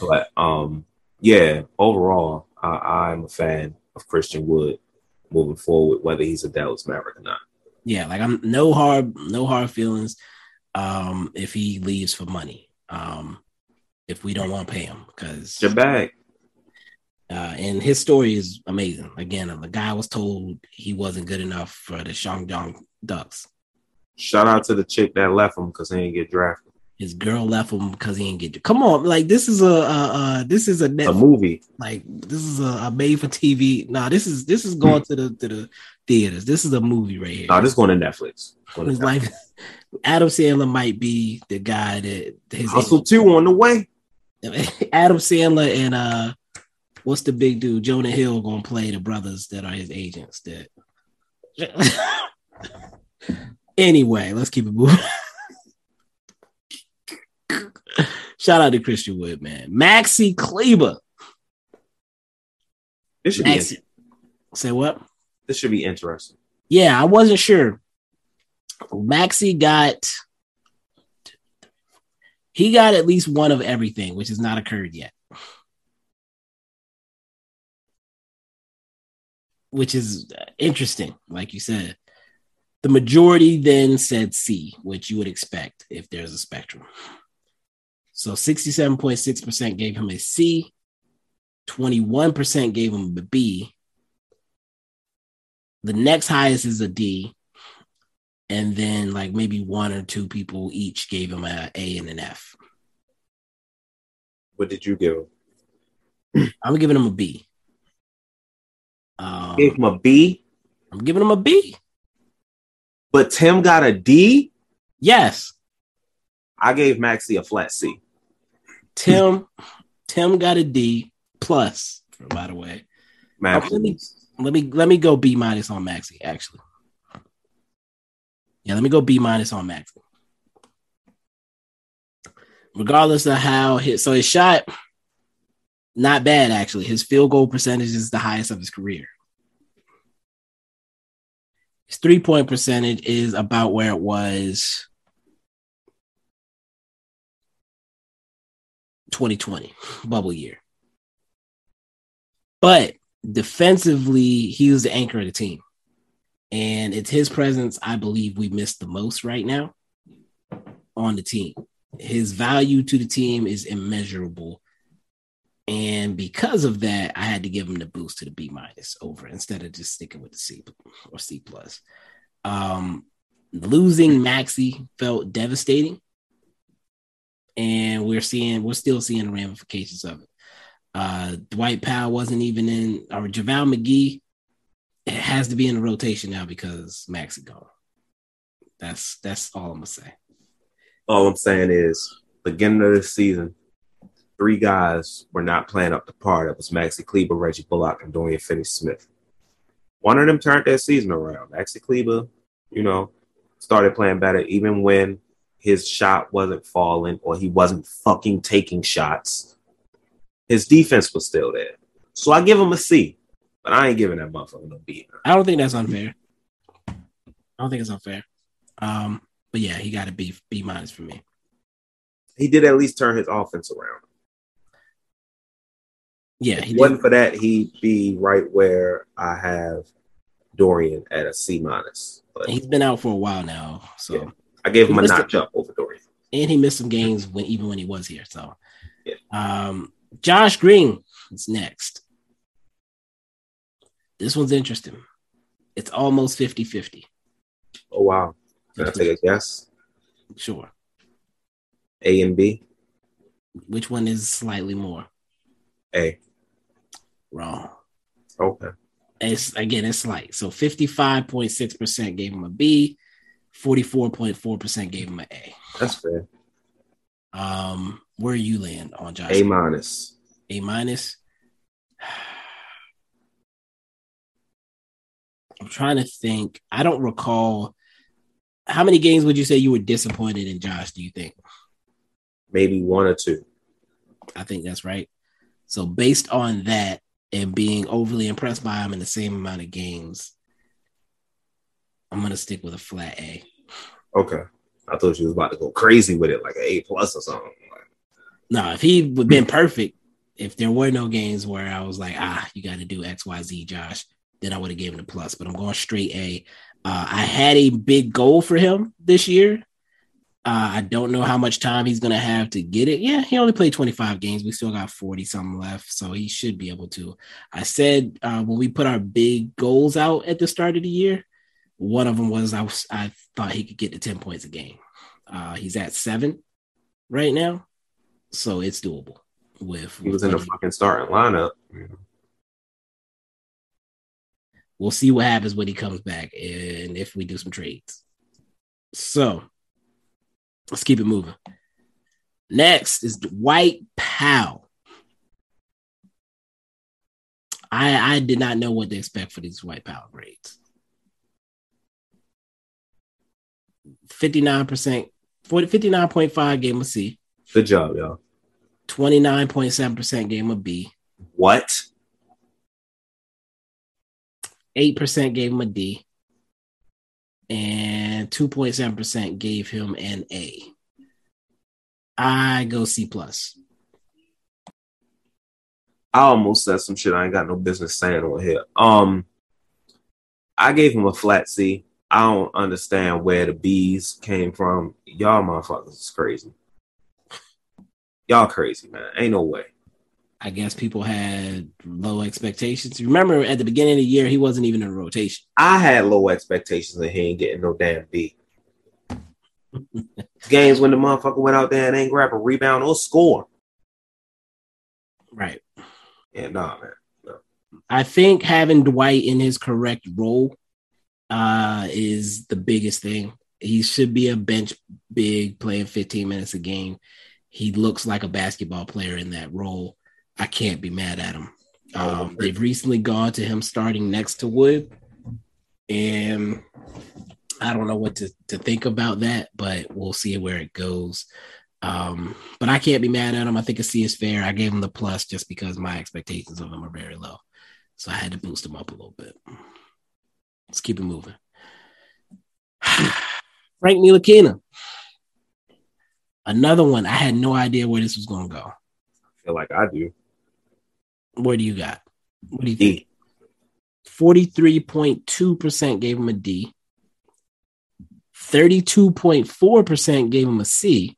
But um, yeah, overall, I, I'm a fan of Christian Wood moving forward, whether he's a Dallas Maverick or not. Yeah, like I'm no hard, no hard feelings. Um, if he leaves for money, um, if we don't want to pay him, because Your bag. uh, and his story is amazing. Again, the guy was told he wasn't good enough for the Shandong Ducks. Shout out to the chick that left him because he didn't get drafted. His girl left him because he didn't get. To come on, like this is a uh, uh this is a A movie. like this is a, a made for TV. Nah, this is this is going to the to the theaters. This is a movie right here. No, this is going to Netflix. Going to His Netflix. life. Adam Sandler might be the guy that his Hustle two on the way. Adam Sandler and uh, what's the big dude? Jonah Hill gonna play the brothers that are his agents. That. anyway, let's keep it moving. Shout out to Christian Wood, man. Maxi Kleber. This should be Say what? this should be interesting. Yeah, I wasn't sure. Maxi got he got at least one of everything, which has not occurred yet. Which is interesting, like you said. The majority then said C, which you would expect if there's a spectrum. So 67.6% gave him a C, 21% gave him a B, the next highest is a D, and then like maybe one or two people each gave him a A and an F. What did you give him? I'm giving him a B. Um, Gave him a B, I'm giving him a B. but Tim got a D. Yes, I gave Maxi a flat C. Tim. Tim got a D plus. By the way, Max, let me let me let me go B minus on Maxi. Actually, yeah, let me go B minus on Maxi. Regardless of how his so his shot, not bad actually. His field goal percentage is the highest of his career. His three point percentage is about where it was 2020 bubble year. But defensively, he was the anchor of the team. And it's his presence, I believe, we missed the most right now on the team. His value to the team is immeasurable. And because of that, I had to give him the boost to the B minus over instead of just sticking with the C or C plus. Um, losing Maxi felt devastating. And we're seeing, we're still seeing the ramifications of it. Uh, Dwight Powell wasn't even in, or JaVale McGee has to be in the rotation now because Max is gone. That's that's all I'm gonna say. all I'm saying is, beginning of this season, three guys were not playing up to par. It was Maxi Kleber, Reggie Bullock, and Dorian Finney-Smith. One of them turned their season around. Maxi Kleber, you know, started playing better even when his shot wasn't falling or he wasn't fucking taking shots. His defense was still there. So I give him a C, but I ain't giving that motherfucker no B. I don't think that's unfair. I don't think it's unfair. Um, but yeah, he got a B B minus for me. He did at least turn his offense around. Yeah, he wasn't for that, he'd be right where I have Dorian at a C minus. But He's been out for a while now, so Yeah. I gave him a notch up over Dorian. and he missed some games when even when he was here. So, Yeah. um, Josh Green is next. This one's interesting. It's almost 50 50. Oh wow. Can I take a guess? Sure. A and B? Which one is slightly more? A. Wrong. Okay. It's again, it's slight. So 55.6% gave him a B, 44.4% gave him an A. That's fair. Um, where are you land on Josh? A minus. A minus. I'm trying to think. I don't recall how many games would you say you were disappointed in Josh, do you think? Maybe one or two. I think that's right. So based on that and being overly impressed by him in the same amount of games, I'm gonna stick with a flat A. Okay. I thought you was about to go crazy with it, like an A plus or something. No, if he would been perfect, if there were no games where I was like, ah, you got to do X, Y, Z, Josh, then I would have given a plus. But I'm going straight A. Uh, I had a big goal for him this year. Uh, I don't know how much time he's going to have to get it. Yeah, he only played 25 games. We still got 40 something left, so he should be able to. I said uh, when we put our big goals out at the start of the year, one of them was I was I thought he could get to 10 points a game. Uh, he's at seven right now, so it's doable. With, he was in the fucking starting lineup. We'll see what happens when he comes back and if we do some trades. So let's keep it moving. Next is Dwight Powell. I I did not know what to expect for these Dwight Powell grades. 59%, 40, 59.5 game of C. Good job, y'all. 29.7% game of B. What? 8% gave him a D. And 2.7% gave him an A. I go C plus. I almost said some shit I ain't got no business saying on here. Um, I gave him a flat C. I don't understand where the B's came from. Y'all motherfuckers is crazy. Y'all crazy, man. Ain't no way. I guess people had low expectations. Remember, at the beginning of the year, he wasn't even in a rotation. I had low expectations and he ain't getting no damn B. Games when the motherfucker went out there and ain't grab a rebound or score. Right. Yeah, nah, man. No. I think having Dwight in his correct role uh, is the biggest thing. He should be a bench big playing 15 minutes a game. He looks like a basketball player in that role. I can't be mad at him. Um, they've recently gone to him starting next to Wood, and I don't know what to, to think about that, but we'll see where it goes. Um, but I can't be mad at him. I think a C is fair. I gave him the plus just because my expectations of him are very low. So I had to boost him up a little bit. Let's keep it moving. Frank Ntilikina. Another one. I had no idea where this was going to go. I feel like I do. What do you got? What do you think? 43.2% gave him a D. 32.4% gave him a C.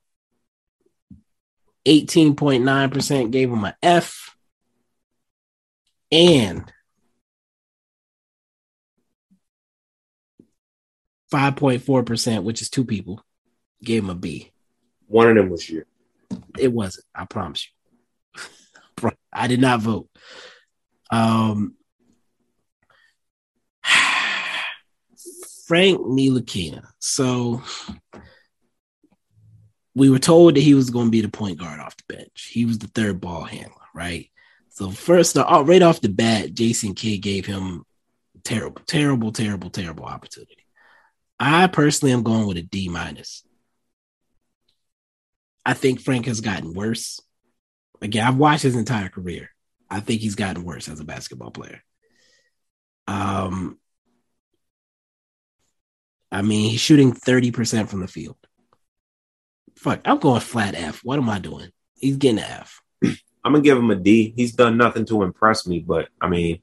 18.9% gave him a F. And 5.4%, which is two people, gave him a B. One of them was you. It wasn't, I promise you. I did not vote. Um, Frank Ntilikina. So we were told that he was going to be the point guard off the bench. He was the third ball handler, right? So first, uh, right off the bat, Jason Kidd gave him terrible, terrible, terrible, terrible opportunity. I personally am going with a D minus. I think Frank has gotten worse. Again, I've watched his entire career. I think he's gotten worse as a basketball player. Um, I mean, he's shooting 30% from the field. Fuck, I'm going flat F. What am I doing? He's getting an F. I'm gonna give him a D. He's done nothing to impress me, but I mean,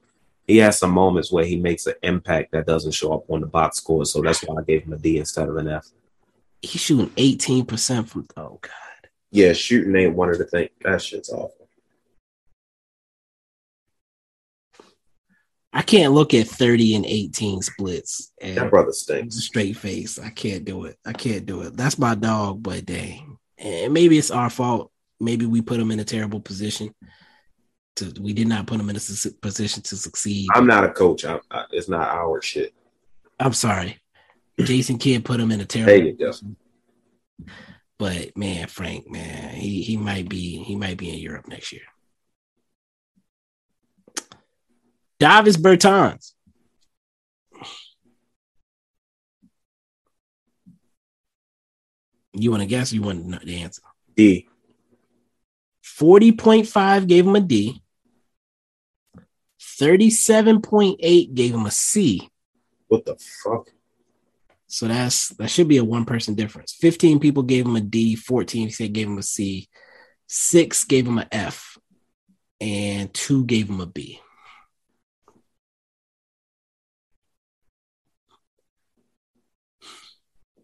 he has some moments where he makes an impact that doesn't show up on the box score. So that's why I gave him a D instead of an F. He's shooting 18% from oh god. Yeah, shooting ain't one of the things. That shit's awful. I can't look at 30 and 18 splits. And that brother stinks. Straight face. I can't do it. I can't do it. That's my dog, but dang. And maybe it's our fault. Maybe we put him in a terrible position. To, we did not put him in a position to succeed. I'm not a coach. I, I, it's not our shit. I'm sorry. Jason Kidd put him in a terrible position. But man, Frank, man, he he might be he might be in Europe next year. Davis Bertans. You want to guess? you want to know the answer? D. 40.5 gave him a D. 37.8 gave him a C. What the fuck? So that's that should be a one person difference. 15 people gave him a D, 14 said gave him a C. Six gave him a F, and two gave him a B.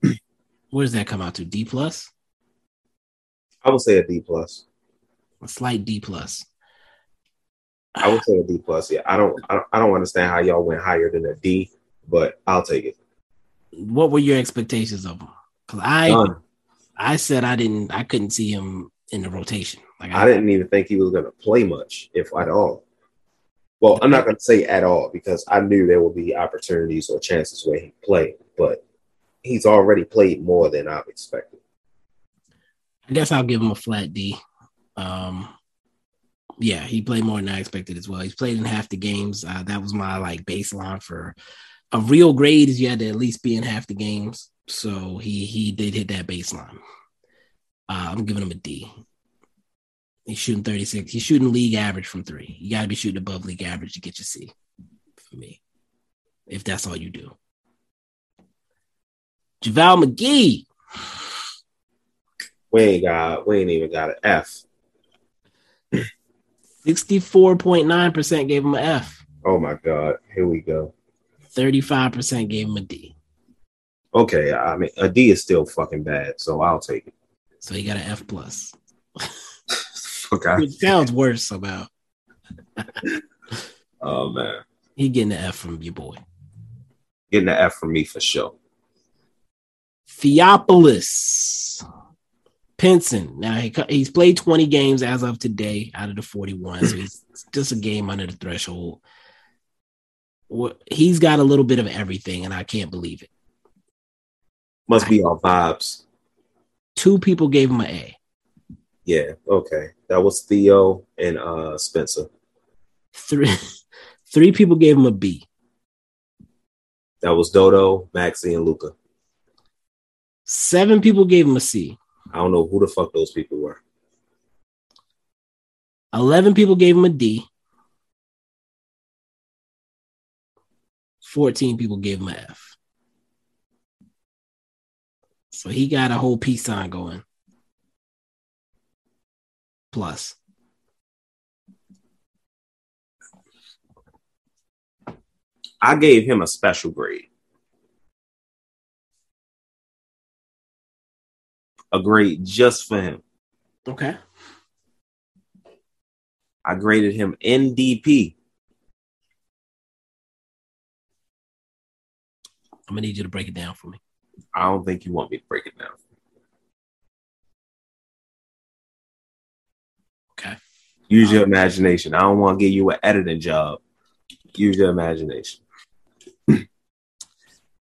What does that come out to? D plus? I would say a D plus. A slight D plus. I would say a D plus. Yeah, I don't, I don't, I don't understand how y'all went higher than a D, but I'll take it. What were your expectations of him? Because I, None. I said I didn't, I couldn't see him in the rotation. Like I didn't even think he was going to play much, if at all. Well, I'm not going to say at all because I knew there would be opportunities or chances where he played, but he's already played more than I've expected. I guess I'll give him a flat D. Um, yeah, he played more than I expected as well. He's played in half the games. Uh, that was my like baseline for a real grade. Is you had to at least be in half the games. So he he did hit that baseline. Uh, I'm giving him a D. He's shooting 36. He's shooting league average from three. You got to be shooting above league average to get your C for me, if that's all you do. JaVale McGee. We ain't got, we ain't even got an F. 64.9% gave him an F. Oh my God, here we go. 35% gave him a D. Okay, I mean a D is still fucking bad, so I'll take it. So he got an F plus. Okay. Which sounds worse somehow. Oh man, He getting an F from your boy. getting an F from me for sure. Theopolis. Pinson. Now he, he's played 20 games as of today out of the 41. So he's just a game under the threshold. He's got a little bit of everything, and I can't believe it. Must be our vibes. Two people gave him an A. Yeah. Okay, that was Theo and uh Spencer. Three three people gave him a B. That was Dodo, Maxi, and Luka. Seven people gave him a C. I don't know who the fuck those people were. 11 people gave him a D. 14 people gave him an F. So he got a whole peace sign going. Plus. I gave him a special grade. A grade just for him. Okay. I graded him NDP. I'm gonna need you to break it down for me. I don't think you want me to break it down. Okay. Use your imagination. I don't want to give you an editing job. Use your imagination.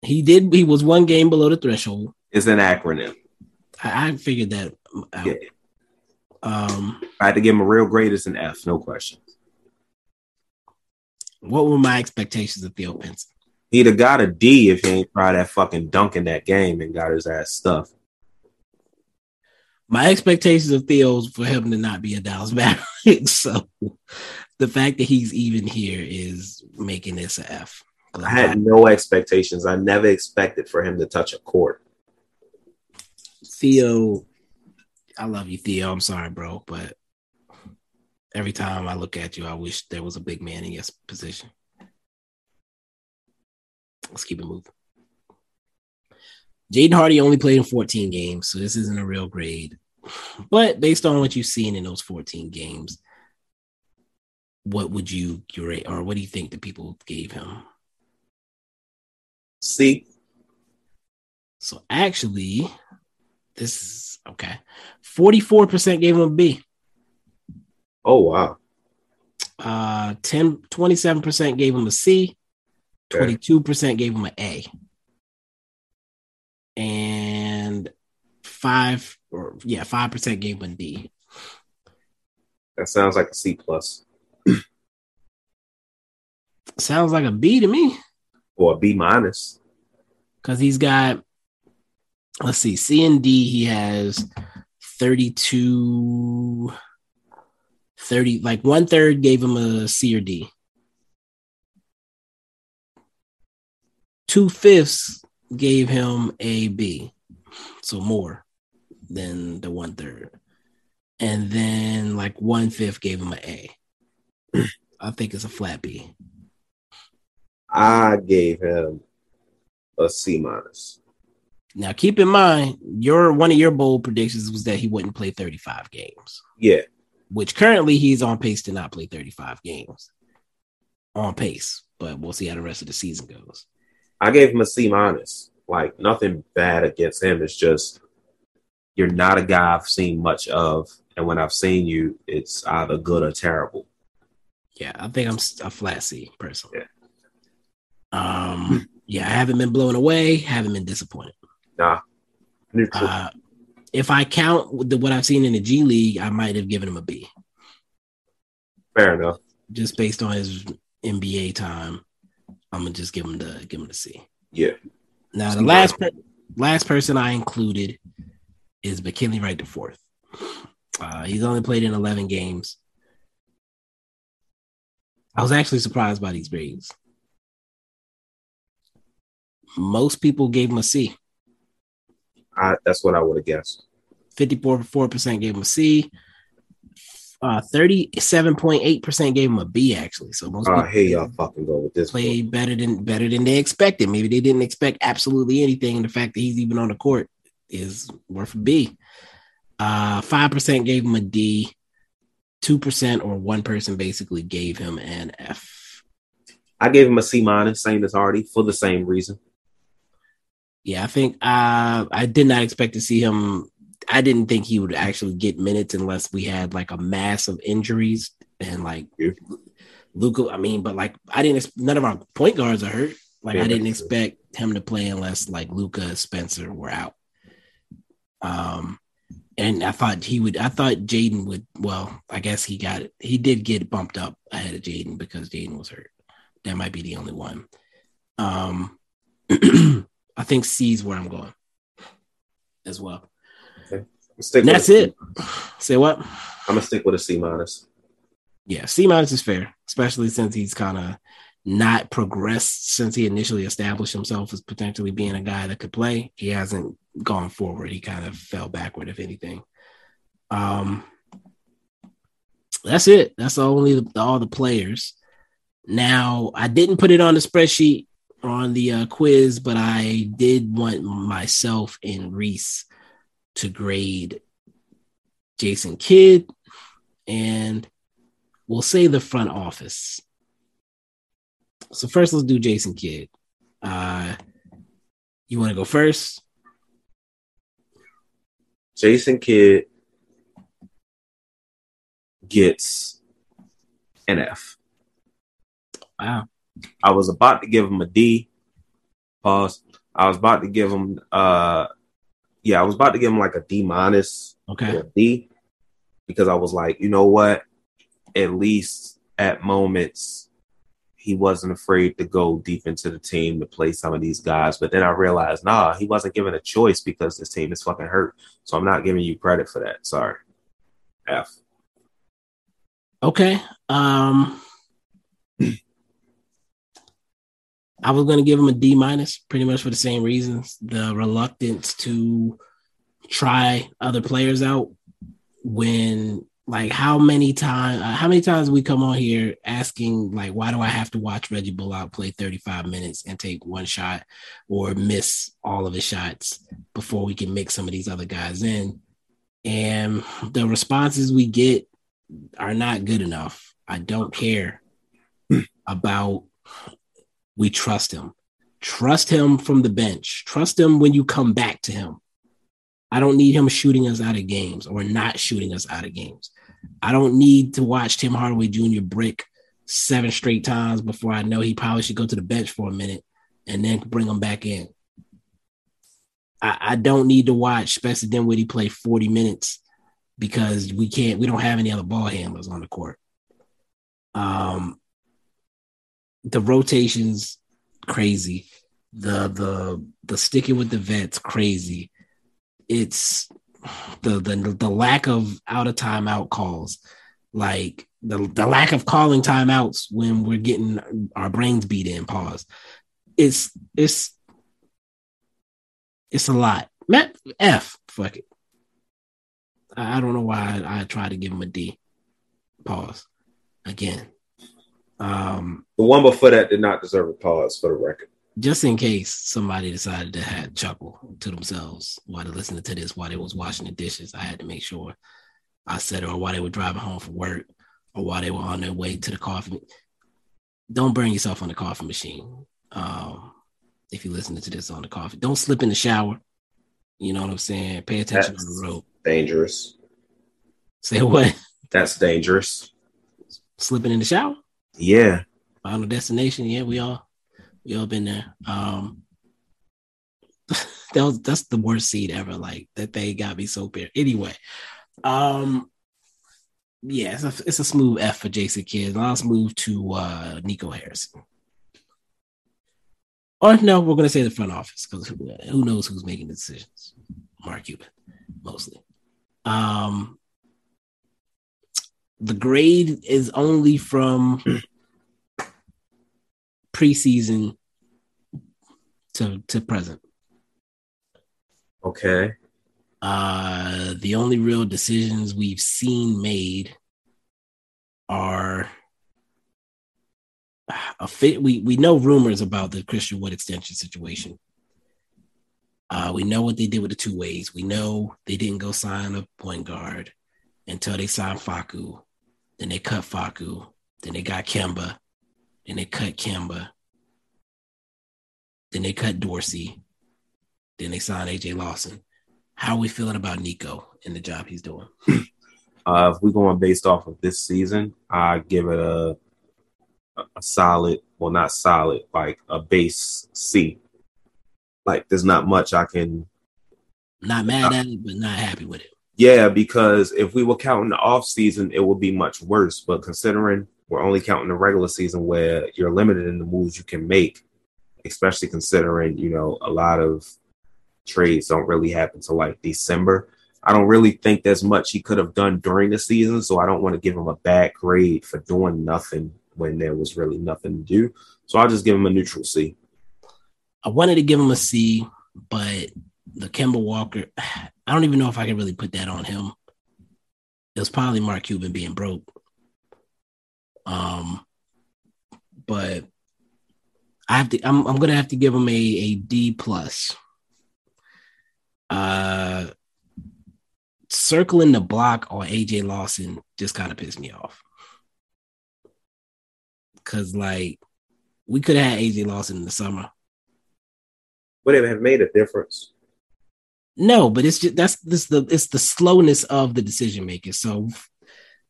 He did he was one game below the threshold. It's an acronym. I, I figured that out. Yeah. Um I had to give him a real grade. It's an F, no question. what were my expectations of Theo Pinson? He'd have got a D if he ain't tried that fucking dunk in that game and got his ass stuffed. my expectations of Theo's for him to not be a Dallas Maverick. So the fact that he's even here is making this a F. 'Cause had no expectations. I never expected for him to touch a court. Theo, I love you, Theo. I'm sorry, bro, but every time I look at you, I wish there was a big man in your position. Let's keep it moving. Jaden Hardy only played in 14 games, so this isn't a real grade. But based on what you've seen in those 14 games, what would you grade, or what do you think the people gave him? See, So actually, this is okay. 44% gave him a B. oh wow, Uh 10 27% gave him a C. Okay. 22% gave him an A. And 5 or yeah, 5% gave him a D. that sounds like a C plus Sounds like a B to me or a B minus. cuz he's got let's see, C and D he has 32 30 like one third gave him a C or D. Two fifths gave him a B, so more than the one third. and then like one fifth gave him an A. I think it's a flat B. I gave him a C minus. Now keep in mind, your one of your bold predictions was that he wouldn't play 35 games. Yeah, which currently he's on pace to not play 35 games. On pace, but we'll see how the rest of the season goes. I gave him a C minus. Like nothing bad against him. It's just you're not a guy I've seen much of, and when I've seen you, it's either good or terrible. Yeah, I think I'm a flat C personally. Yeah. Um, yeah, I haven't been blown away, haven't been disappointed. Nah. Uh, if I count the, what I've seen in the G League, I might have given him a B. Fair enough. Just based on his NBA time, I'm gonna just give him the give him the C. Yeah. Now the last per- last person I included is McKinley Wright the fourth. Uh, he's only played in 11 games. I was actually surprised by these grades. Most people gave him a C. I, that's what I would have guessed. 54% gave him a C. Uh, 37.8% gave him a B actually. So most uh, hey, y'all fucking go with this. Played better than better than they expected. Maybe they didn't expect absolutely anything. And the fact that he's even on the court is worth a B. Uh, 5% gave him a D. 2% or one person basically gave him an F. I gave him a C minus, same as Hardy, for the same reason. Yeah, I think uh, I did not expect to see him. I didn't think he would actually get minutes unless we had like a mass of injuries and like yeah. Luka. I mean, but like I didn't. None of our point guards are hurt. Like yeah, I didn't expect him to play unless like Luka Spencer were out. Um, and I thought he would. I thought Jaden would. Well, I guess he got it. He did get bumped up ahead of Jaden because Jaden was hurt. That might be the only one. Um. I think C is where I'm going as well. Okay. That's it. Say what? I'm gonna stick with a C minus. Yeah, C minus is fair, especially since he's kind of not progressed since he initially established himself as potentially being a guy that could play. He hasn't gone forward. He kind of fell backward, if anything. Um, that's it. That's only the, all the players. Now, I didn't put it on the spreadsheet on the uh, quiz, but I did want myself and Reese to grade Jason Kidd and we'll say the front office. So first, let's do Jason Kidd. Uh, you want to go first? Jason Kidd gets an F. Wow. I was about to give him a D. Pause. I was about to give him uh yeah, I was about to give him like a D minus. Okay. D because I was like, you know what? At least at moments he wasn't afraid to go deep into the team to play some of these guys. But then I realized, nah, he wasn't given a choice because this team is fucking hurt. So I'm not giving you credit for that. Sorry. F. Okay. Um I was going to give him a D minus, pretty much for the same reasons. The reluctance to try other players out when, like, how many times, uh, how many times we come on here asking, like, why do I have to watch Reggie Bullock play 35 minutes and take one shot or miss all of his shots before we can mix some of these other guys in? And the responses we get are not good enough. I don't care about we trust him. Trust him from the bench. Trust him when you come back to him. I don't need him shooting us out of games or not shooting us out of games. I don't need to watch Tim Hardaway Jr. brick seven straight times before I know he probably should go to the bench for a minute and then bring him back in. I, I don't need to watch Spencer Dinwiddie play 40 minutes because we can't, we don't have any other ball handlers on the court. Um, the rotations crazy. The the the sticking with the vets crazy. It's the the the lack of out of timeout calls, like the the lack of calling timeouts when we're getting our brains beat in. Pause. It's it's it's a lot. Matt F. Fuck it. I don't know why I, I tried to give him a D. Pause. Again. Um, the one before that did not deserve a pause for the record. Just in case somebody decided to have chuckle to themselves while they're listening to this while they was washing the dishes, I had to make sure I said it or while they were driving home from work or while they were on their way to the coffee. Don't burn yourself on the coffee machine. Um, if you're listening to this on the coffee, don't slip in the shower. You know what I'm saying? Pay attention That's on the road. Dangerous. Say what? That's dangerous. Slipping in the shower? Yeah. Final destination. Yeah, we all we all been there. Um that was that's the worst seed ever. Like that they got me so bad. Anyway, um yeah, it's a, it's a smooth F for Jason Kidd. Let's move to uh Nico Harrison. Or no, we're gonna say the front office because who, who knows who's making the decisions? Mark Cuban, mostly. Um, the grade is only from preseason to to present. Okay. Uh, the only real decisions we've seen made are a fit. We we know rumors about the Christian Wood extension situation. Uh, we know what they did with the two ways. We know they didn't go sign a point guard until they signed Facu. Then they cut Facu. Then they got Kemba. Then they cut Kemba. Then they cut Dorsey. Then they signed AJ Lawson. How are we feeling about Nico and the job he's doing? Uh, if we're going based off of this season, I give it a a solid, well, not solid, like a base C. Like there's not much I can. Not mad at it, but not happy with it. Yeah, because if we were counting the off season, it would be much worse. But considering we're only counting the regular season, where you're limited in the moves you can make, especially considering you know a lot of trades don't really happen to like December. I don't really think there's much he could have done during the season, so I don't want to give him a bad grade for doing nothing when there was really nothing to do. So I'll just give him a neutral C. I wanted to give him a C, but the Kemba Walker, I don't even know if I can really put that on him. It was probably Mark Cuban being broke. Um, but I have to. I'm, I'm gonna have to give him a a D plus. Uh, circling the block on AJ Lawson just kind of pissed me off. Cause like we could have had AJ Lawson in the summer. Would it have made a difference? No, but it's just that's this the it's the slowness of the decision making. So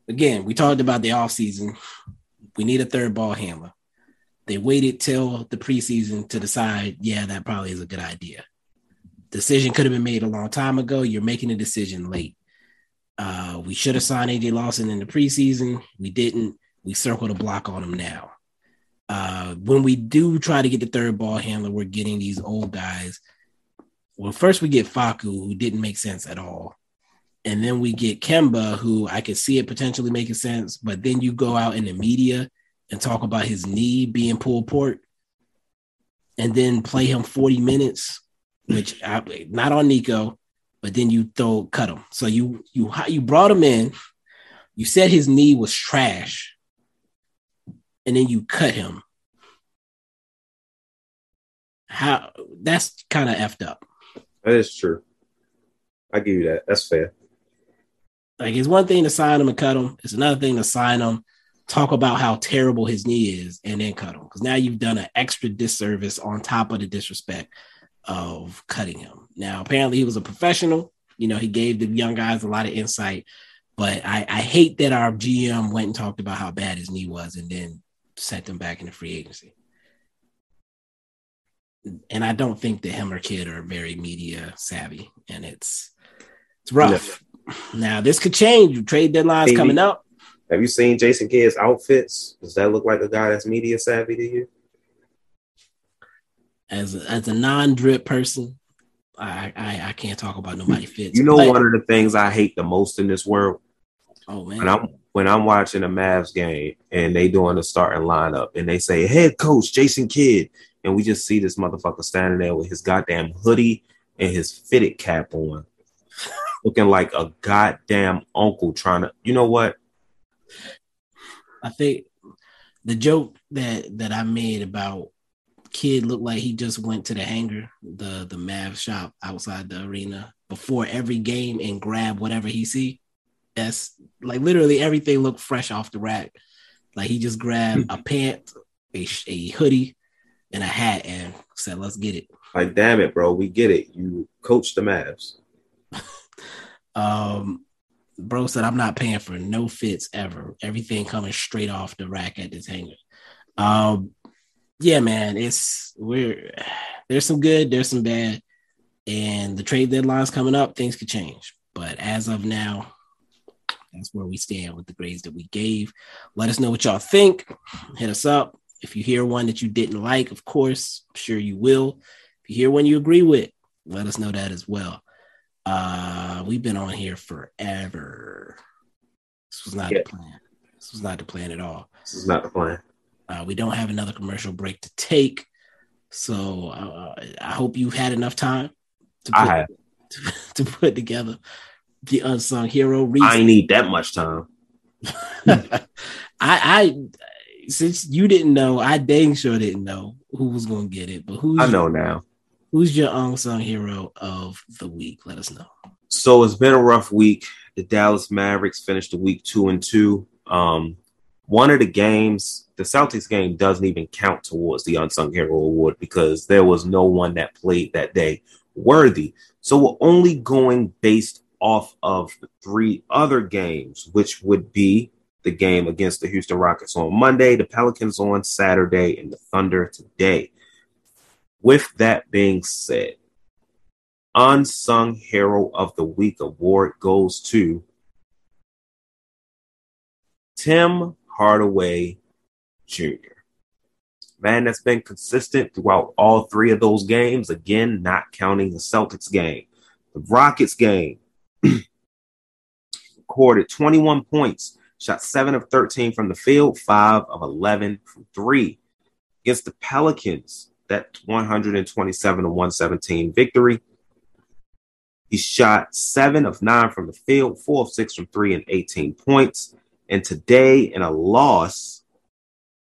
again, we talked about the offseason. We need a third ball handler. They waited till the preseason to decide, yeah, that probably is a good idea. Decision could have been made a long time ago. You're making a decision late. Uh, we should have signed AJ Lawson in the preseason. We didn't. We circled a block on him now. Uh, when we do try to get the third ball handler, we're getting these old guys. Well, first we get Facu, who didn't make sense at all. And then we get Kemba, who I could see it potentially making sense. But then you go out in the media and talk about his knee being pulled port and then play him 40 minutes, which I, not on Nico, but then you throw cut him. So you you you brought him in, you said his knee was trash, and then you cut him. How that's kind of effed up. That is true. I give you that. That's fair. Like it's one thing to sign him and cut him. It's another thing to sign him, talk about how terrible his knee is, and then cut him. Because now you've done an extra disservice on top of the disrespect of cutting him. Now, apparently he was a professional. You know, he gave the young guys a lot of insight. But I, I hate that our GM went and talked about how bad his knee was and then sent them back into free agency. And I don't think that him or Kidd are very media savvy, and it's it's rough. Now this could change. Trade deadline's Maybe. coming up. Have you seen Jason Kidd's outfits? Does that look like a guy that's media savvy to you? As a, as a non-drip person, I, I, I can't talk about nobody fits. You know, but, one of the things I hate the most in this world. Oh man, when I'm when I'm watching a Mavs game and they doing the starting lineup and they say head coach Jason Kidd and we just see this motherfucker standing there with his goddamn hoodie and his fitted cap on. looking like a goddamn uncle trying to. You know what? I think the joke that that I made about Kidd looked like he just went to the hangar, the the Mav shop outside the arena before every game and grab whatever he see. That's like literally everything looked fresh off the rack. Like he just grabbed a pant, a, a hoodie, and a hat and said, "Let's get it." Like, damn it, bro, we get it. You coach the Mavs. um, bro said, "I'm not paying for no fits ever. Everything coming straight off the rack at this hangar." Um, yeah, man, it's we're there's some good, there's some bad, and the trade deadline's coming up. Things could change, but as of now, that's where we stand with the grades that we gave. Let us know what y'all think. Hit us up. If you hear one that you didn't like, of course, I'm sure you will. If you hear one you agree with, let us know that as well. Uh, we've been on here forever. This was not yeah. the plan. This was not the plan at all. This is not the plan. Uh, we don't have another commercial break to take, so uh, I hope you've had enough time to put, to, to, put together the unsung hero. Reason. I need that much time. I, I, since you didn't know, I dang sure didn't know who was going to get it. But who's I know now. Who's your unsung hero of the week? Let us know. So it's been a rough week. The Dallas Mavericks finished the week two and two. Um, one of the games, the Celtics game, doesn't even count towards the Unsung Hero Award because there was no one that played that day worthy. So we're only going based off of three other games, which would be the game against the Houston Rockets on Monday, the Pelicans on Saturday, and the Thunder today. With that being said, Unsung Hero of the Week award goes to Tim Hardaway Jr. Man, that's been consistent throughout all three of those games. Again, not counting the Celtics game. The Rockets game recorded 21 points, shot 7 of 13 from the field, 5 of 11 from 3. Against the Pelicans, that 127 to 117 victory. He shot 7 of 9 from the field, 4 of 6 from 3, and 18 points. And today, in a loss,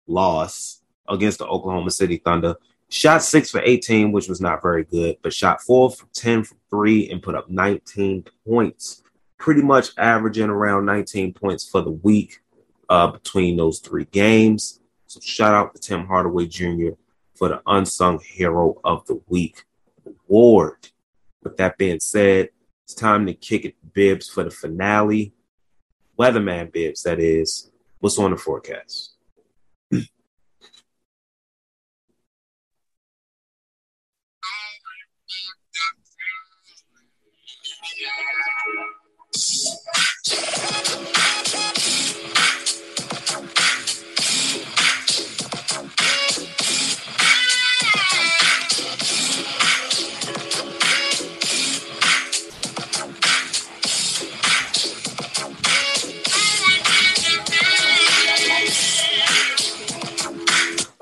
loss against the Oklahoma City Thunder, shot six for 18, which was not very good, but shot four for 10 for three and put up 19 points. Pretty much averaging around 19 points for the week uh, between those three games. So shout out to Tim Hardaway Jr. for the Unsung Hero of the Week award. With that being said, it's time to kick it Bibbs for the finale weatherman Bibbs, that is, what's on the forecast?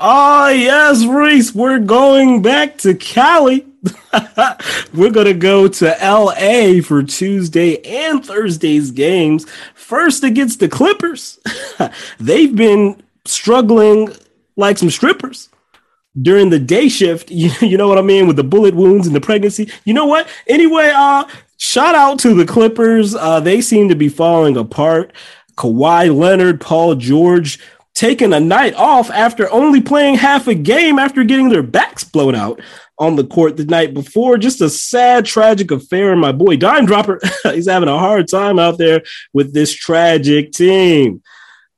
Oh, yes, Reese, we're going back to Cali. we're going to go to LA for Tuesday and Thursday's games. First against the Clippers. They've been struggling like some strippers during the day shift. You, you know what I mean? With the bullet wounds and the pregnancy. You know what? Anyway, uh, shout out to the Clippers. Uh, they seem to be falling apart. Kawhi Leonard, Paul George, taking a night off after only playing half a game after getting their backs blown out on the court the night before. Just a sad, tragic affair. My boy Dime Dropper, he's having a hard time out there with this tragic team.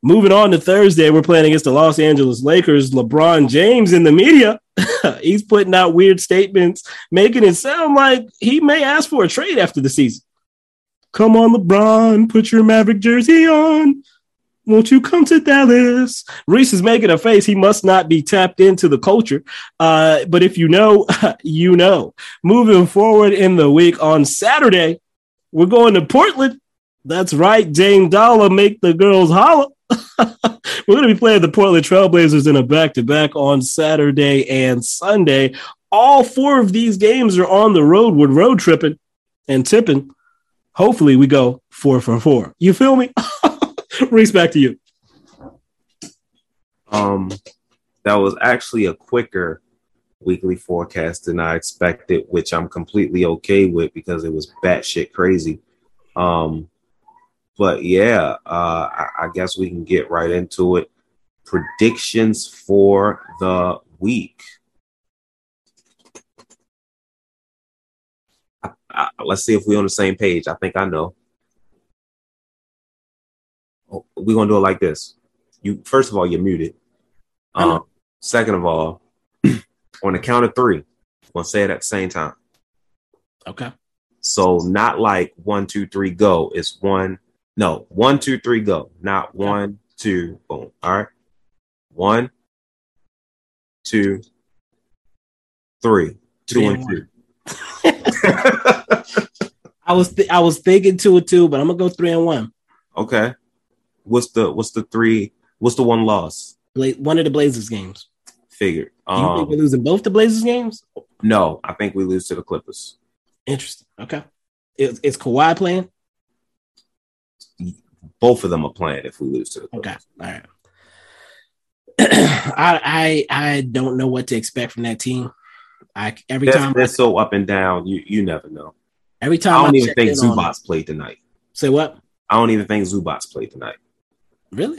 Moving on to Thursday, we're playing against the Los Angeles Lakers. LeBron James in the media, he's putting out weird statements, making it sound like he may ask for a trade after the season. Come on, LeBron, put your Maverick jersey on. Won't you come to Dallas? Reese is making a face. He must not be tapped into the culture. Uh, but if you know, you know. Moving forward in the week on Saturday, we're going to Portland. That's right. Dame Dollar make the girls holler. we're going to be playing the Portland Trailblazers in a back to back on Saturday and Sunday. All four of these games are on the road. We're road tripping and tipping hopefully we go four for four. You feel me? Reese, back to you. Um, that was actually a quicker weekly forecast than I expected, which I'm completely okay with because it was batshit crazy. Um, but yeah, uh, I, I guess we can get right into it. Predictions for the week. I, I, let's see if we're on the same page. I think I know. We're gonna do it like this. You first of all, you're muted. Um, second of all, on the count of three, we'll say it at the same time. Okay. So not like one, two, three, go. It's one, no, one, two, three, go. Not one, two, boom. All right. One, two, three, two Three and and two. I was th- I was thinking two and two, but I'm gonna go three and one. okay. What's the what's the three? What's the one loss? Bla- one of the Blazers games. Figured. Do you think Um, we're losing both the Blazers games? no, I think we lose to the Clippers. Interesting. Okay. Is, is Kawhi playing? Both of them are playing if we lose to the Clippers. Okay. All right. I I I don't know what to expect from that team. I every They're, time they're I, so up and down. You you never know. every time I don't even think in Zubac played tonight. Say what? I don't even think Zubac played tonight. Really?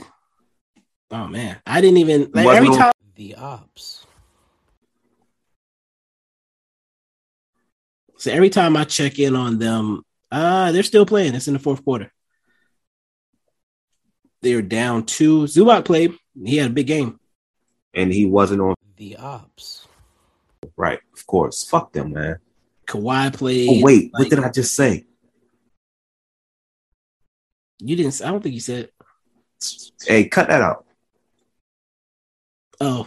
Oh man, I didn't even like Wasn't every time. The ops. So every time I check in on them, uh, they're still playing. It's in the fourth quarter. They're down two. Zubac played. He had a big game. And he wasn't on The ops. right, of course. Fuck them, man. Kawhi played. Oh wait, what did I just say? You didn't. I don't think you said. Hey, cut that out. Oh,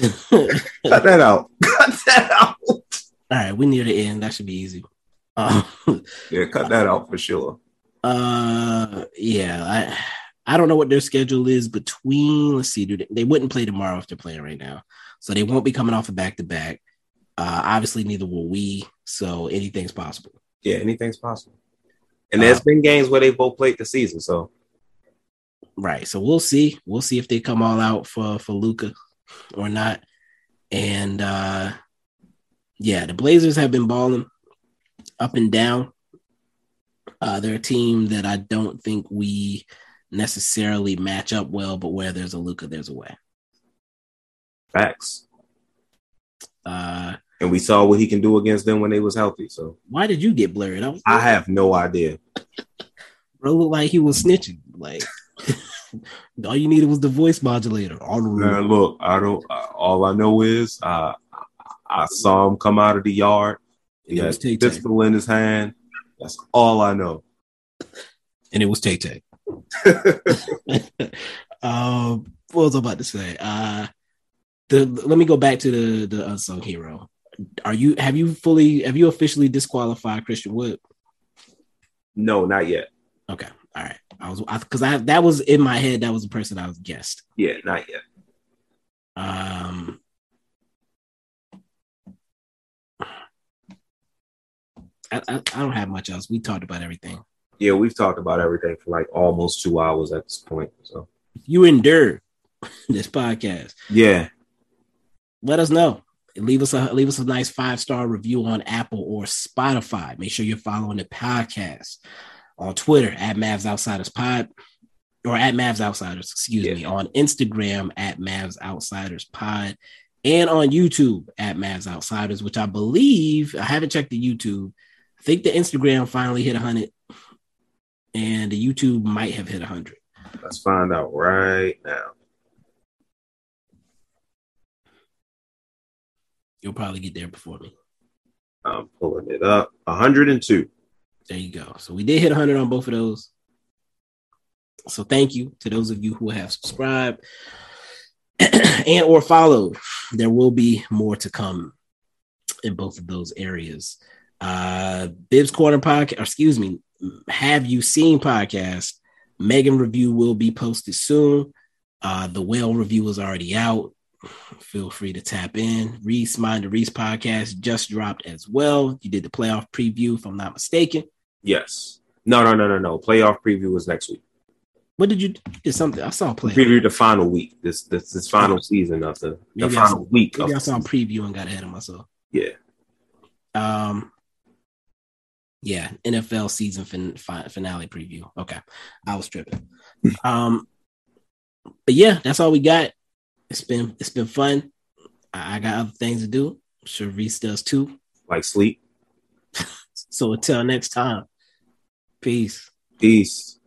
Cut that out. Cut that out. All right, we near the end. That should be easy. Uh, Yeah, cut that out for sure. uh, yeah, I I don't know what their schedule is between. Let's see, dude, they wouldn't play tomorrow if they're playing right now, so they won't be coming off a back to back. Uh, obviously, neither will we. So anything's possible. Yeah, anything's possible. And there's been games where they both played the season, so Right. So we'll see. We'll see if they come all out for for Luka or not. And uh yeah, the Blazers have been balling up and down. Uh they're a team that I don't think we necessarily match up well, but where there's a Luka, there's a way. facts. Uh And we saw what he can do against them when they was healthy. So why did you get blurred? I, I have no idea. bro looked like he was snitching. Like all you needed was the voice modulator. All the Man, look, I don't. Uh, all I know is uh, I saw him come out of the yard. He It had was pistol in his hand. That's all I know. and it was Tay Tay. um, what was I about to say? Uh, the let me go back to the the unsung hero. Are you have you fully have you officially disqualified Christian Wood? no, not yet. Okay, all right. I was because I, that was in my head. That was the person I was guessed. Yeah, not yet. Um, I, I, I don't have much else. We talked about everything. Yeah, we've talked about everything for like almost two hours at this point. So You endure this podcast. yeah, let us know. Leave us a leave us a nice five star review on Apple or Spotify. Make sure you're following the podcast on Twitter at Mavs Outsiders Pod or at Mavs Outsiders, excuse Yeah. me, on Instagram at Mavs Outsiders Pod and on YouTube at Mavs Outsiders, which I believe I haven't checked the YouTube. I think the Instagram finally hit 100 and the YouTube might have hit 100. let's find out right now. You'll probably get there before me. I'm pulling it up. 102. There you go. So we did hit 100 on both of those. So thank you to those of you who have subscribed and or followed. There will be more to come in both of those areas. Uh Bibbs Corner podcast, excuse me, have you seen podcast? Megan review will be posted soon. Uh the whale review is already out. Feel free to tap in. Reese Mind the Reese podcast just dropped as well. You did the playoff preview, if I'm not mistaken. Yes. No, no, no, no, no. Playoff preview was next week. What did you did something? I saw a playoff. Preview the final week. This this this final season of the, the final saw- week. Maybe I saw a preview and got ahead of myself. Yeah. Um. Yeah, NFL season fin- fi- finale preview. Okay, I was tripping. Um, but yeah, that's all we got. It's been it's been fun. I, I got other things to do. I'm sure Reese does too. like sleep. So until next time, peace. Peace.